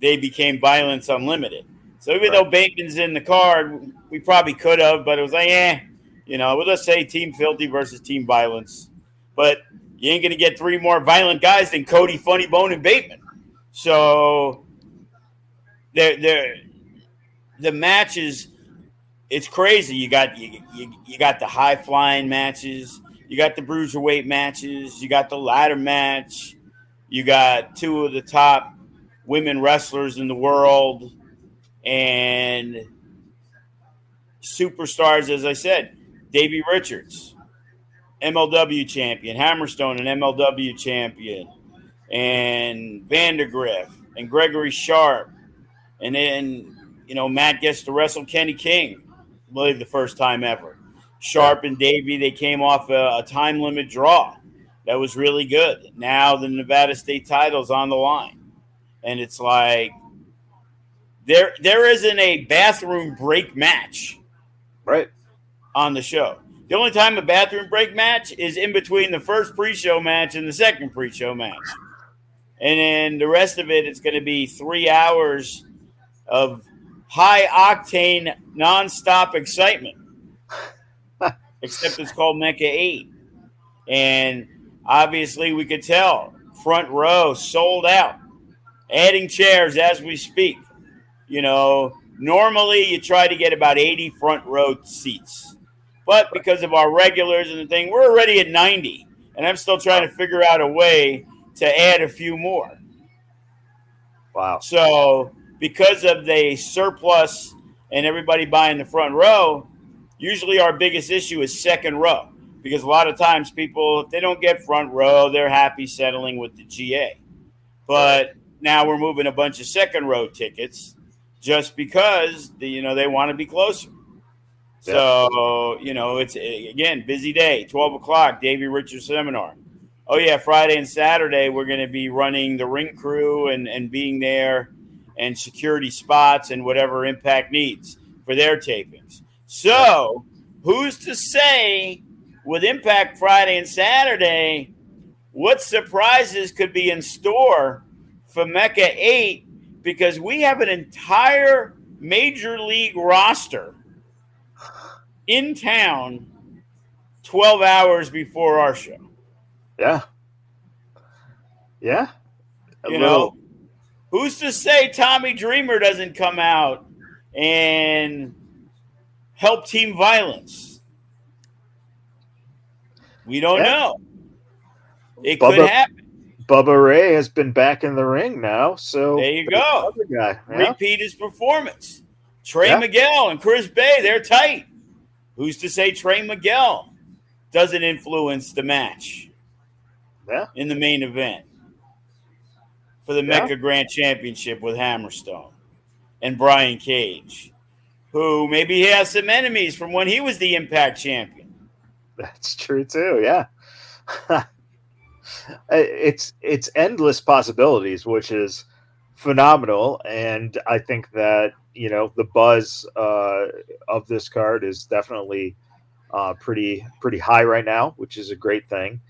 they became Violence Unlimited. So even right. though Bateman's in the card, we probably could have, but it was like, eh, you know, we'll just say Team Filthy versus Team Violence. But you ain't gonna get three more violent guys than Cody, Funny Bone, and Bateman. So they're, they're, the matches, it's crazy. You got you, you, you got the high flying matches. You got the bruiserweight matches. You got the ladder match. You got two of the top women wrestlers in the world and superstars, as I said, Davey Richards, MLW champion, Hammerstone, an MLW champion, and Vandegrift and Gregory Sharp. And then, you know, Matt gets to wrestle Kenny King, I believe the first time ever. Sharp and Davey, they came off a, a time limit draw that was really good. Now the Nevada State title's on the line. And it's like there there isn't a bathroom break match. Right. On the show. The only time a bathroom break match is in between the first pre-show match and the second pre-show match. And then the rest of it, it's going to be three hours of high octane, nonstop excitement except it's called Mecca 8. And obviously, we could tell front row sold out. Adding chairs as we speak. You know, normally you try to get about 80 front row seats. But because of our regulars and the thing, we're already at 90. And I'm still trying to figure out a way to add a few more. Wow. So, because of the surplus and everybody buying the front row, usually our biggest issue is second row because a lot of times people, if they don't get front row, they're happy settling with the GA. But now we're moving a bunch of second row tickets just because the, you know they want to be closer. So you know it's again busy day, twelve o'clock, Davey Richards seminar. Oh yeah, Friday and Saturday we're going to be running the ring crew and and being there and security spots and whatever Impact needs for their tapings. So who's to say with Impact Friday and Saturday what surprises could be in store for Mecca 8 because we have an entire major league roster in town 12 hours before our show. Yeah. Yeah. A you little. know, who's to say Tommy Dreamer doesn't come out and help team violence? We don't yeah. know. It Bubba, could happen. Bubba Ray has been back in the ring now, so there you go. Guy, yeah. Repeat his performance. Trey yeah. Miguel and Chris Bey, they're tight. Who's to say Trey Miguel doesn't influence the match? Yeah. In the main event for the yeah. Mecca Grand Championship with Hammerstone and Brian Cage, who maybe he has some enemies from when he was the Impact Champion. That's true too. Yeah. it's it's endless possibilities, which is phenomenal, and I think that you know the buzz uh, of this card is definitely uh, pretty pretty high right now, which is a great thing.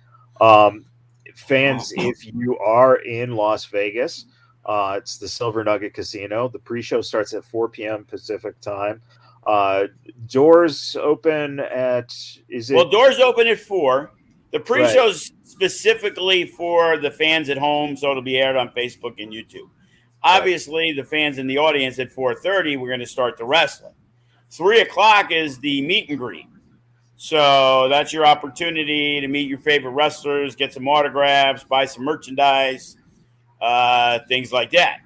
Um, fans, if you are in Las Vegas, uh, it's the Silver Nugget Casino. The pre-show starts at 4 p.m. Pacific time. Uh, doors open at is it? Well, doors open at four. The pre-show's right. specifically for the fans at home, so it'll be aired on Facebook and YouTube. Obviously, the fans in the audience at 4:30, we're going to start the wrestling. Three o'clock is the meet and greet. So that's your opportunity to meet your favorite wrestlers, get some autographs, buy some merchandise, uh, things like that.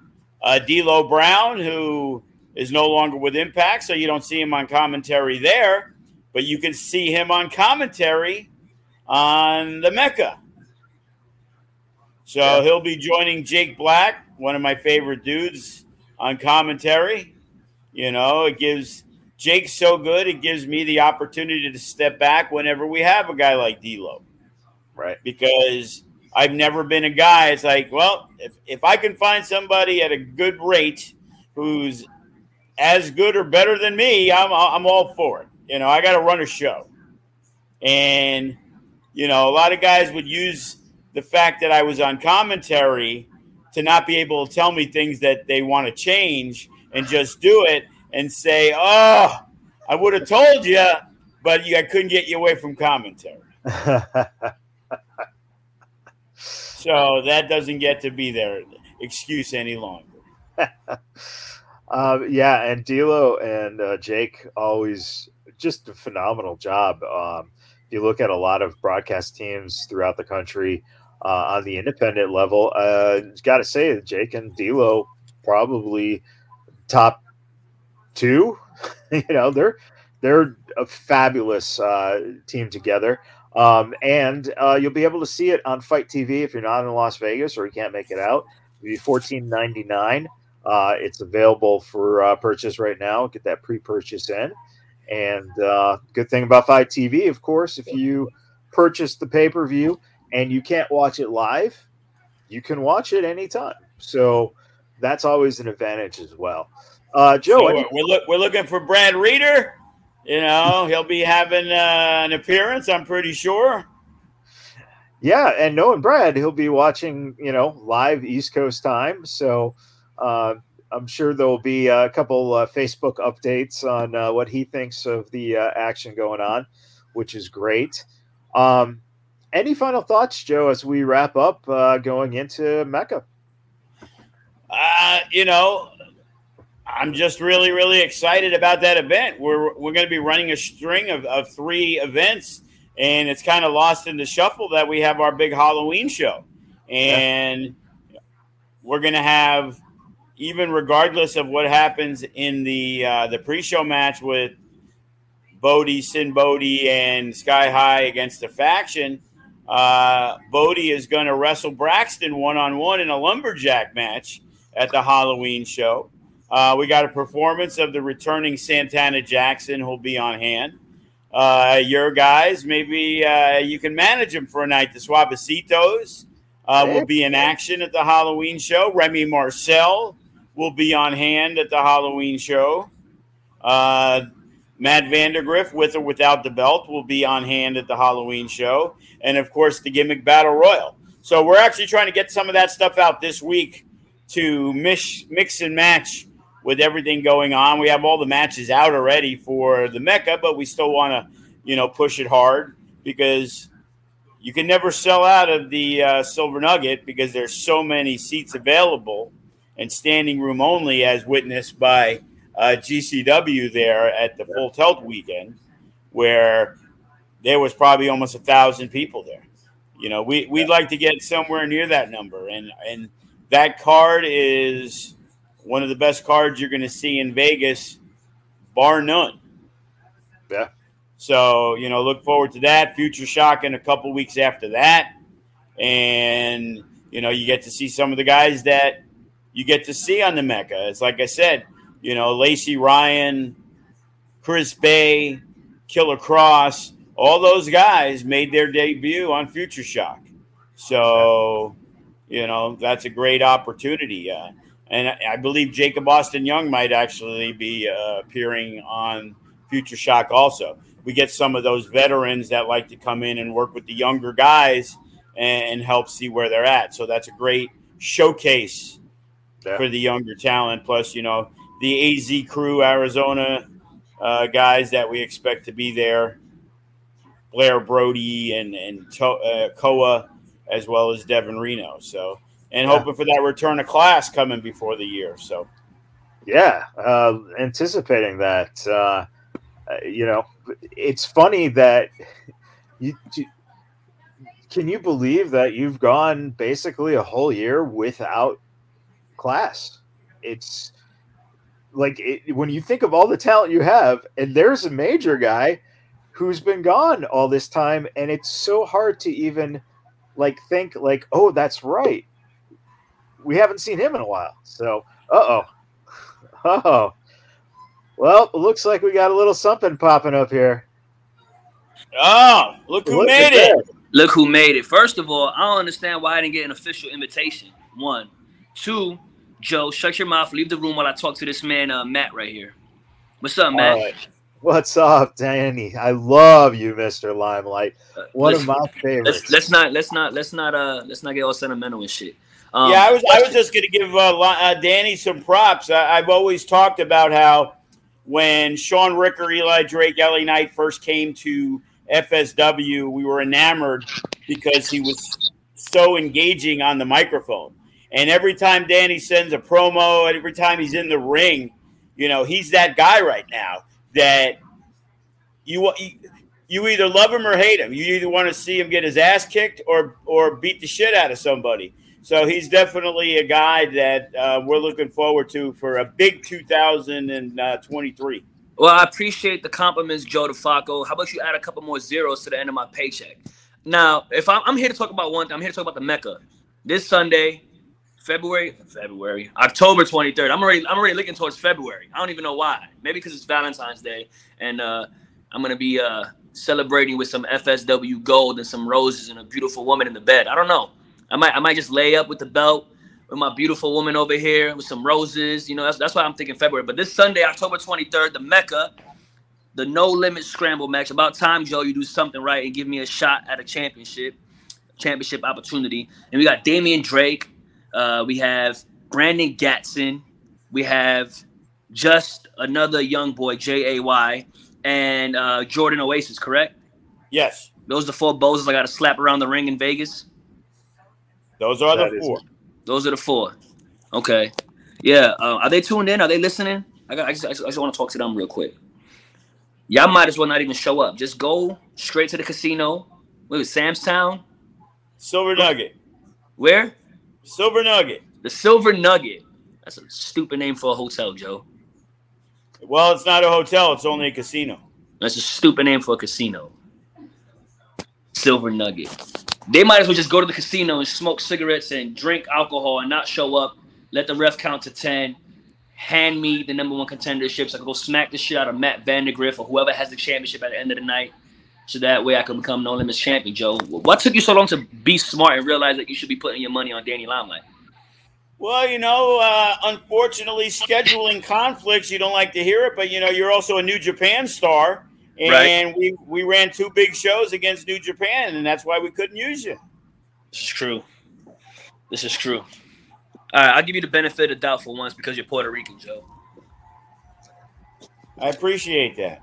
Uh, D'Lo Brown, who is no longer with Impact, so you don't see him on commentary there, but you can see him on commentary on the Mecca. So yeah. he'll be joining Jake Black, one of my favorite dudes, on commentary. You know, it gives Jake so good, it gives me the opportunity to step back whenever we have a guy like D'Lo. Right. Because I've never been a guy. It's like, well, if, if I can find somebody at a good rate who's as good or better than me, I'm, I'm all for it. You know, I got to run a show. And you know, a lot of guys would use the fact that I was on commentary to not be able to tell me things that they want to change and just do it and say, "Oh, I would have told you, but I couldn't get you away from commentary." so that doesn't get to be their excuse any longer. uh, yeah, and D'Lo and uh, Jake always just a phenomenal job. Um, if you look at a lot of broadcast teams throughout the country on the independent level, uh, got to say Jake and D'Lo probably top two. you know, they're they're a fabulous uh, team together. Um, and uh, you'll be able to see it on FITE TV if you're not in Las Vegas or you can't make it out. It'll be fourteen ninety nine. Uh, it's available for uh, purchase right now. Get that pre-purchase in. And uh, good thing about FITE TV, of course, if you purchase the pay per view and you can't watch it live, you can watch it anytime. So that's always an advantage as well. Uh, Joe, so we're, look, we're looking for Brad Reeder. You know, he'll be having uh, an appearance, I'm pretty sure. Yeah, and knowing Brad, he'll be watching, you know, live East Coast time. So uh, I'm sure there'll be a couple uh, Facebook updates on uh, what he thinks of the uh, action going on, which is great. Um, any final thoughts, Joe, as we wrap up uh, going into Mecca? Uh, you know, I'm just really, really excited about that event. We're we're going to be running a string of, of three events, and it's kind of lost in the shuffle that we have our big Halloween show, and yeah. we're going to have even regardless of what happens in the uh, the pre-show match with Bodie, Sin Bodhi, and Sky High against the faction. Uh, Bodie is going to wrestle Braxton one on one in a lumberjack match at the Halloween show. Uh, we got a performance of the returning Santana Jackson who'll be on hand. Uh, your guys, maybe uh, you can manage them for a night. The Suavecitos uh, will be in action at the Halloween show. Remy Marcel will be on hand at the Halloween show. Matt Vandergriff, with or without the belt, will be on hand at the Halloween show. And of course, the gimmick battle royal. So we're actually trying to get some of that stuff out this week to mix, mix and match with everything going on. We have all the matches out already for the Mecca, but we still want to, you know, push it hard because you can never sell out of the uh, Silver Nugget because there's so many seats available and standing room only, as witnessed by uh, GCW there at the Full Tilt weekend, where there was probably almost a thousand people there. You know, we we'd like to get somewhere near that number, and and that card is one of the best cards you're going to see in Vegas, bar none. Yeah. So, you know, look forward to that. Future Shock in a couple weeks after that. And, you know, you get to see some of the guys that you get to see on the Mecca. It's like I said, you know, Lacey Ryan, Chris Bey, Killer Kross, all those guys made their debut on Future Shock. So, you know, that's a great opportunity. Uh, and I believe Jacob Austin Young might actually be uh, appearing on Future Shock also. We get some of those veterans that like to come in and work with the younger guys and, help see where they're at. So that's a great showcase yeah. for the younger talent. Plus, you know, the AZ crew, Arizona uh, guys that we expect to be there. Blair Brody and and to, uh, Koa, as well as Devin Reno. So and yeah. hoping for that return of class coming before the year. So, yeah, uh, anticipating that. Uh, you know, it's funny that you, you, can you believe that you've gone basically a whole year without class? It's like it, when you think of all the talent you have, and there's a major guy who's been gone all this time, and it's so hard to even like think like, oh, that's right we haven't seen him in a while. So, uh oh, oh. Well, looks like we got a little something popping up here. Oh, look who look made it! That. Look who made it. First of all, I don't understand why I didn't get an official invitation. One, two. Joe, shut your mouth. Leave the room while I talk to this man, uh, Matt, right here. What's up, Matt? Right. What's up, Danny? I love you, Mister Limelight. Uh, One of my favorites. Let's, let's, not let's not let's not uh let's not get all sentimental and shit. Um, yeah, I was I was just going to give uh, uh, Danny some props. I, have always talked about how when Shaun Ricker, Eli Drake, LA Knight first came to FSW, we were enamored because he was so engaging on the microphone. And every time Danny sends a promo, every time he's in the ring, you know, he's that guy right now that you you either love him or hate him. You either want to see him get his ass kicked or or beat the shit out of somebody. So he's definitely a guy that uh, we're looking forward to for a big 2023. Well, I appreciate the compliments, Joe DeFalco. How about you add a couple more zeros to the end of my paycheck? Now, if I'm, I'm here to talk about one thing, I'm here to talk about the Mecca. This Sunday, February, February, October 23rd. I'm already, I'm already looking towards February. I don't even know why. Maybe because it's Valentine's Day, and uh, I'm gonna be uh, celebrating with some FSW gold and some roses and a beautiful woman in the bed. I don't know. I might I might just lay up with the belt with my beautiful woman over here with some roses. You know, that's that's why I'm thinking February. But this Sunday, October 23rd, the Mecca, the No Limit Scramble match. About time, Joe, you do something right and give me a shot at a championship, championship opportunity. And we got Damian Drake. Uh, we have Brandon Gatson. We have just another young boy, J A Y, and uh, Jordan Oasis. Correct? Yes. Those are the four bozos I got to slap around the ring in Vegas. Those are That the is- four. Those are the four. Okay. Yeah. Uh, are they tuned in? Are they listening? I got. I just, I just, I just want to talk to them real quick. Y'all might as well not even show up. Just go straight to the casino. Wait, Sam's Town. Silver Nugget. Where? Silver Nugget. The Silver Nugget. That's a stupid name for a hotel, Joe. Well, it's not a hotel. It's only a casino. That's a stupid name for a casino. Silver Nugget. They might as well just go to the casino and smoke cigarettes and drink alcohol and not show up. Let the ref count to 10. Hand me the number one contendership so I can go smack the shit out of Matt Vandergriff or whoever has the championship at the end of the night. So that way I can become No Limits champion, Joe. What took you so long to be smart and realize that you should be putting your money on Danny Limelight? Well, you know, uh, unfortunately, scheduling conflicts, you don't like to hear it, but you know, you're also a New Japan star. And Right. we, we ran two big shows against New Japan, and that's why we couldn't use you. This is true. This is true. All right, I'll give you the benefit of doubt for once because you're Puerto Rican, Joe. I appreciate that.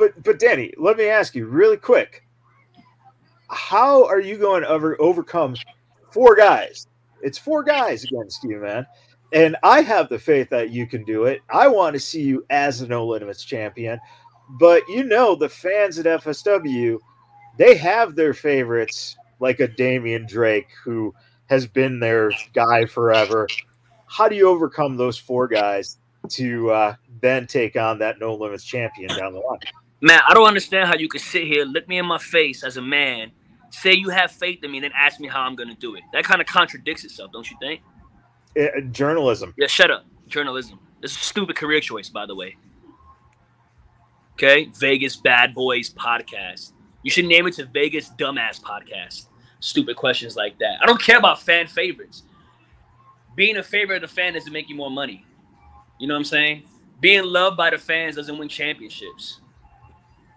But but Danny, let me ask you really quick. How are you going to over, overcome four guys? It's four guys against you, man. And I have the faith that you can do it. I want to see you as a no limits champion. But you know the fans at FSW, they have their favorites like a Damian Drake who has been their guy forever. How do you overcome those four guys to uh, then take on that no limits champion down the line? Man, I don't understand how you could sit here, look me in my face as a man, say you have faith in me, and then ask me how I'm going to do it. That kind of contradicts itself, don't you think? Uh, journalism. Yeah, shut up. Journalism. This is a stupid career choice, by the way. Okay? Vegas Bad Boys Podcast. You should name it to Vegas Dumbass Podcast. Stupid questions like that. I don't care about fan favorites. Being a favorite of the fan doesn't make you more money. You know what I'm saying? Being loved by the fans doesn't win championships.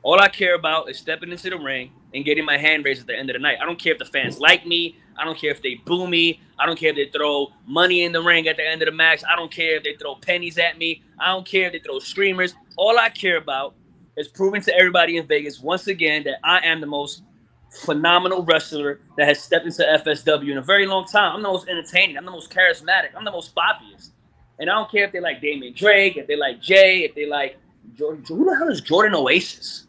All I care about is stepping into the ring and getting my hand raised at the end of the night. I don't care if the fans like me. I don't care if they boo me. I don't care if they throw money in the ring at the end of the match. I don't care if they throw pennies at me. I don't care if they throw screamers. All I care about is proving to everybody in Vegas once again that I am the most phenomenal wrestler that has stepped into FSW in a very long time. I'm the most entertaining. I'm the most charismatic. I'm the most boppiest. And I don't care if they like Damian Drake, if they like Jay, if they like Jordan. Who the hell is Jordan Oasis?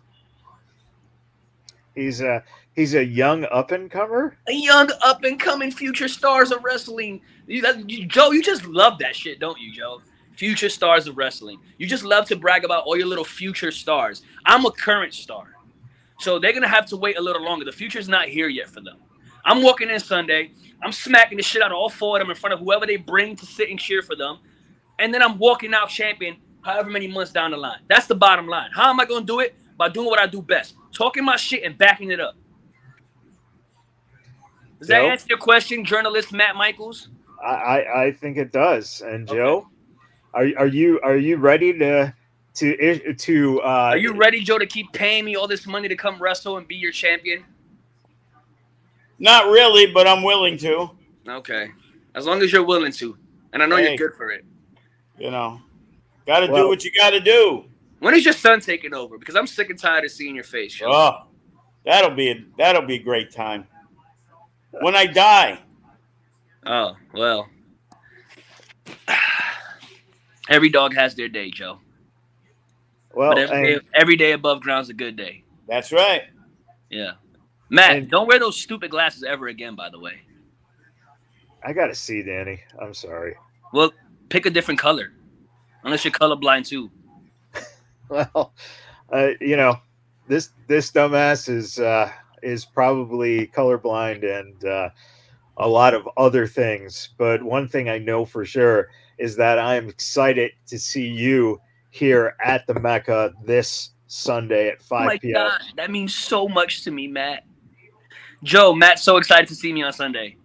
He's a he's a young up and comer. a young up and coming future stars of wrestling. You, that, you- Joe, you just love that shit, don't you, Joe? Future stars of wrestling. You just love to brag about all your little future stars. I'm a current star. So they're gonna have to wait a little longer. The future's not here yet for them. I'm walking in Sunday. I'm smacking the shit out of all four of them in front of whoever they bring to sit and cheer for them. And then I'm walking out champion however many months down the line. That's the bottom line. How am I gonna do it? By doing what I do best. Talking my shit and backing it up. Does that answer your question, journalist Matt Michaels? I, I, I think it does. And Okay. Joe, are are you are you ready to to to uh, Are you ready, Joe, to keep paying me all this money to come wrestle and be your champion? Not really, but I'm willing to. Okay. As long as you're willing to. And I know Hey. you're good for it. You know, got to Well- do what you got to do. When is your son taking over? Because I'm sick and tired of seeing your face, Joe. Oh, that'll be a, that'll be a great time. When I die, Oh, well. Every dog has their day, Joe. Well, But every, and- day, every day above ground's a good day. that's right. Yeah. Matt, And- don't wear those stupid glasses ever again, by the way. I gotta see Danny. I'm sorry. Well, pick a different color. Unless you're colorblind too. Well, uh, you know, this this dumbass is uh, is probably colorblind and uh, a lot of other things. But one thing I know for sure is that I'm excited to see you here at the Mecca this Sunday at Oh 5 my p.m. God, that means so much to me, Matt. Joe, Matt's so excited to see me on Sunday.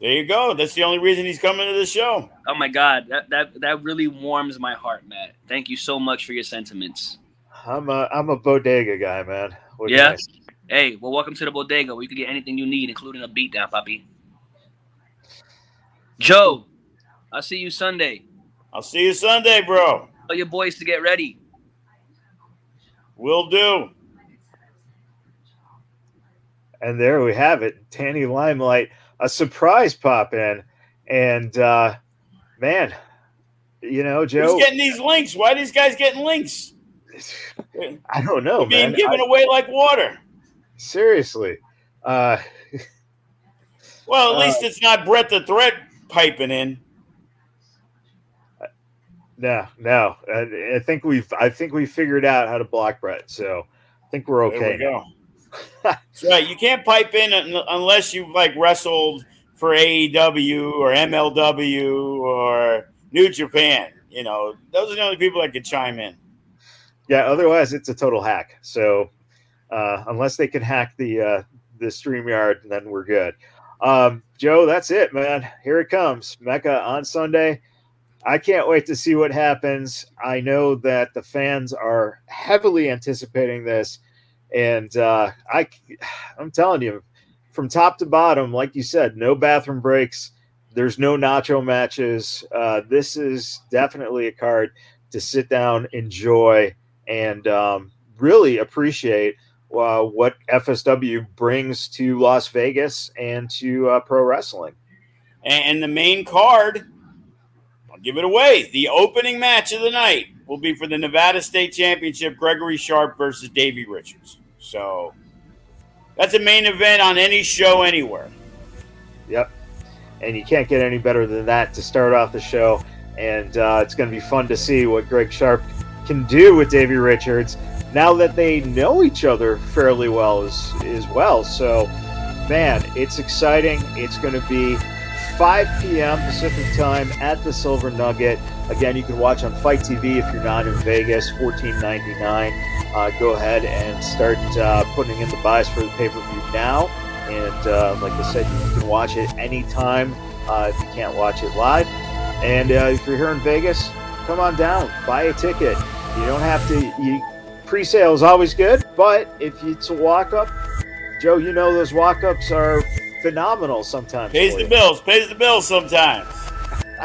There you go. That's the only reason he's coming to the show. Oh my God, that that that really warms my heart, Matt. Thank you so much for your sentiments. I'm a I'm a bodega guy, man. What Yeah? I? Hey, well, welcome to the bodega where you can get anything you need, including a beatdown, puppy. Joe, I'll see you Sunday. I'll see you Sunday, bro. Tell your boys to get ready. Will do. and there we have it. Danny Limelight, a surprise pop in, and uh, man, you know, Joe. Who's getting these links? Why are these guys getting links? I don't know, They're being man. given I- away like water. seriously. Uh, Well, at Uh, least it's not Brett the Threat piping in. no, no. I, I think we've I think we figured out how to block Brett, so I think we're okay. we right. You can't pipe in unless you've like wrestled for AEW or MLW or New Japan. You know, those are the only people that can chime in. Yeah, otherwise it's a total hack. So uh, unless they can hack the uh, the StreamYard, then we're good. Um, Joe, that's it, man. Here it comes. Mecca on Sunday. I can't wait to see what happens. I know that the fans are heavily anticipating this, and uh, I, I'm telling you, from top to bottom, like you said, no bathroom breaks. There's no nacho matches. Uh, this is definitely a card to sit down, enjoy, and um, really appreciate uh, what FSW brings to Las Vegas and to uh, pro wrestling. And the main card, I'll give it away. The opening match of the night will be for the Nevada State Championship Gregory Sharp versus Davey Richards. So that's a main event on any show anywhere. Yep. And you can't get any better than that to start off the show. And uh, it's going to be fun to see what Greg Sharp can do with Davey Richards now that they know each other fairly well as, as well. So, man, it's exciting. It's going to be 5 p.m. Pacific time at the Silver Nugget. Again, you can watch on FITE TV if you're not in Vegas, $14.99. Uh, go ahead and start uh, putting in the buys for the pay per view now. And uh, like I said, you can watch it anytime uh, if you can't watch it live. And uh, if you're here in Vegas, come on down, buy a ticket. You don't have to. You, pre-sale is always good, but if it's a walk-up, Joe, you know those walk-ups are phenomenal sometimes. Pays the you. bills, pays the bills sometimes.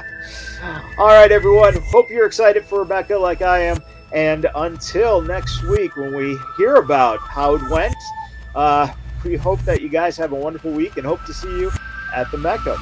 All right, everyone. Hope you're excited for Mecca like I am. And until next week, when we hear about how it went, uh, we hope that you guys have a wonderful week and hope to see you at the Mecca.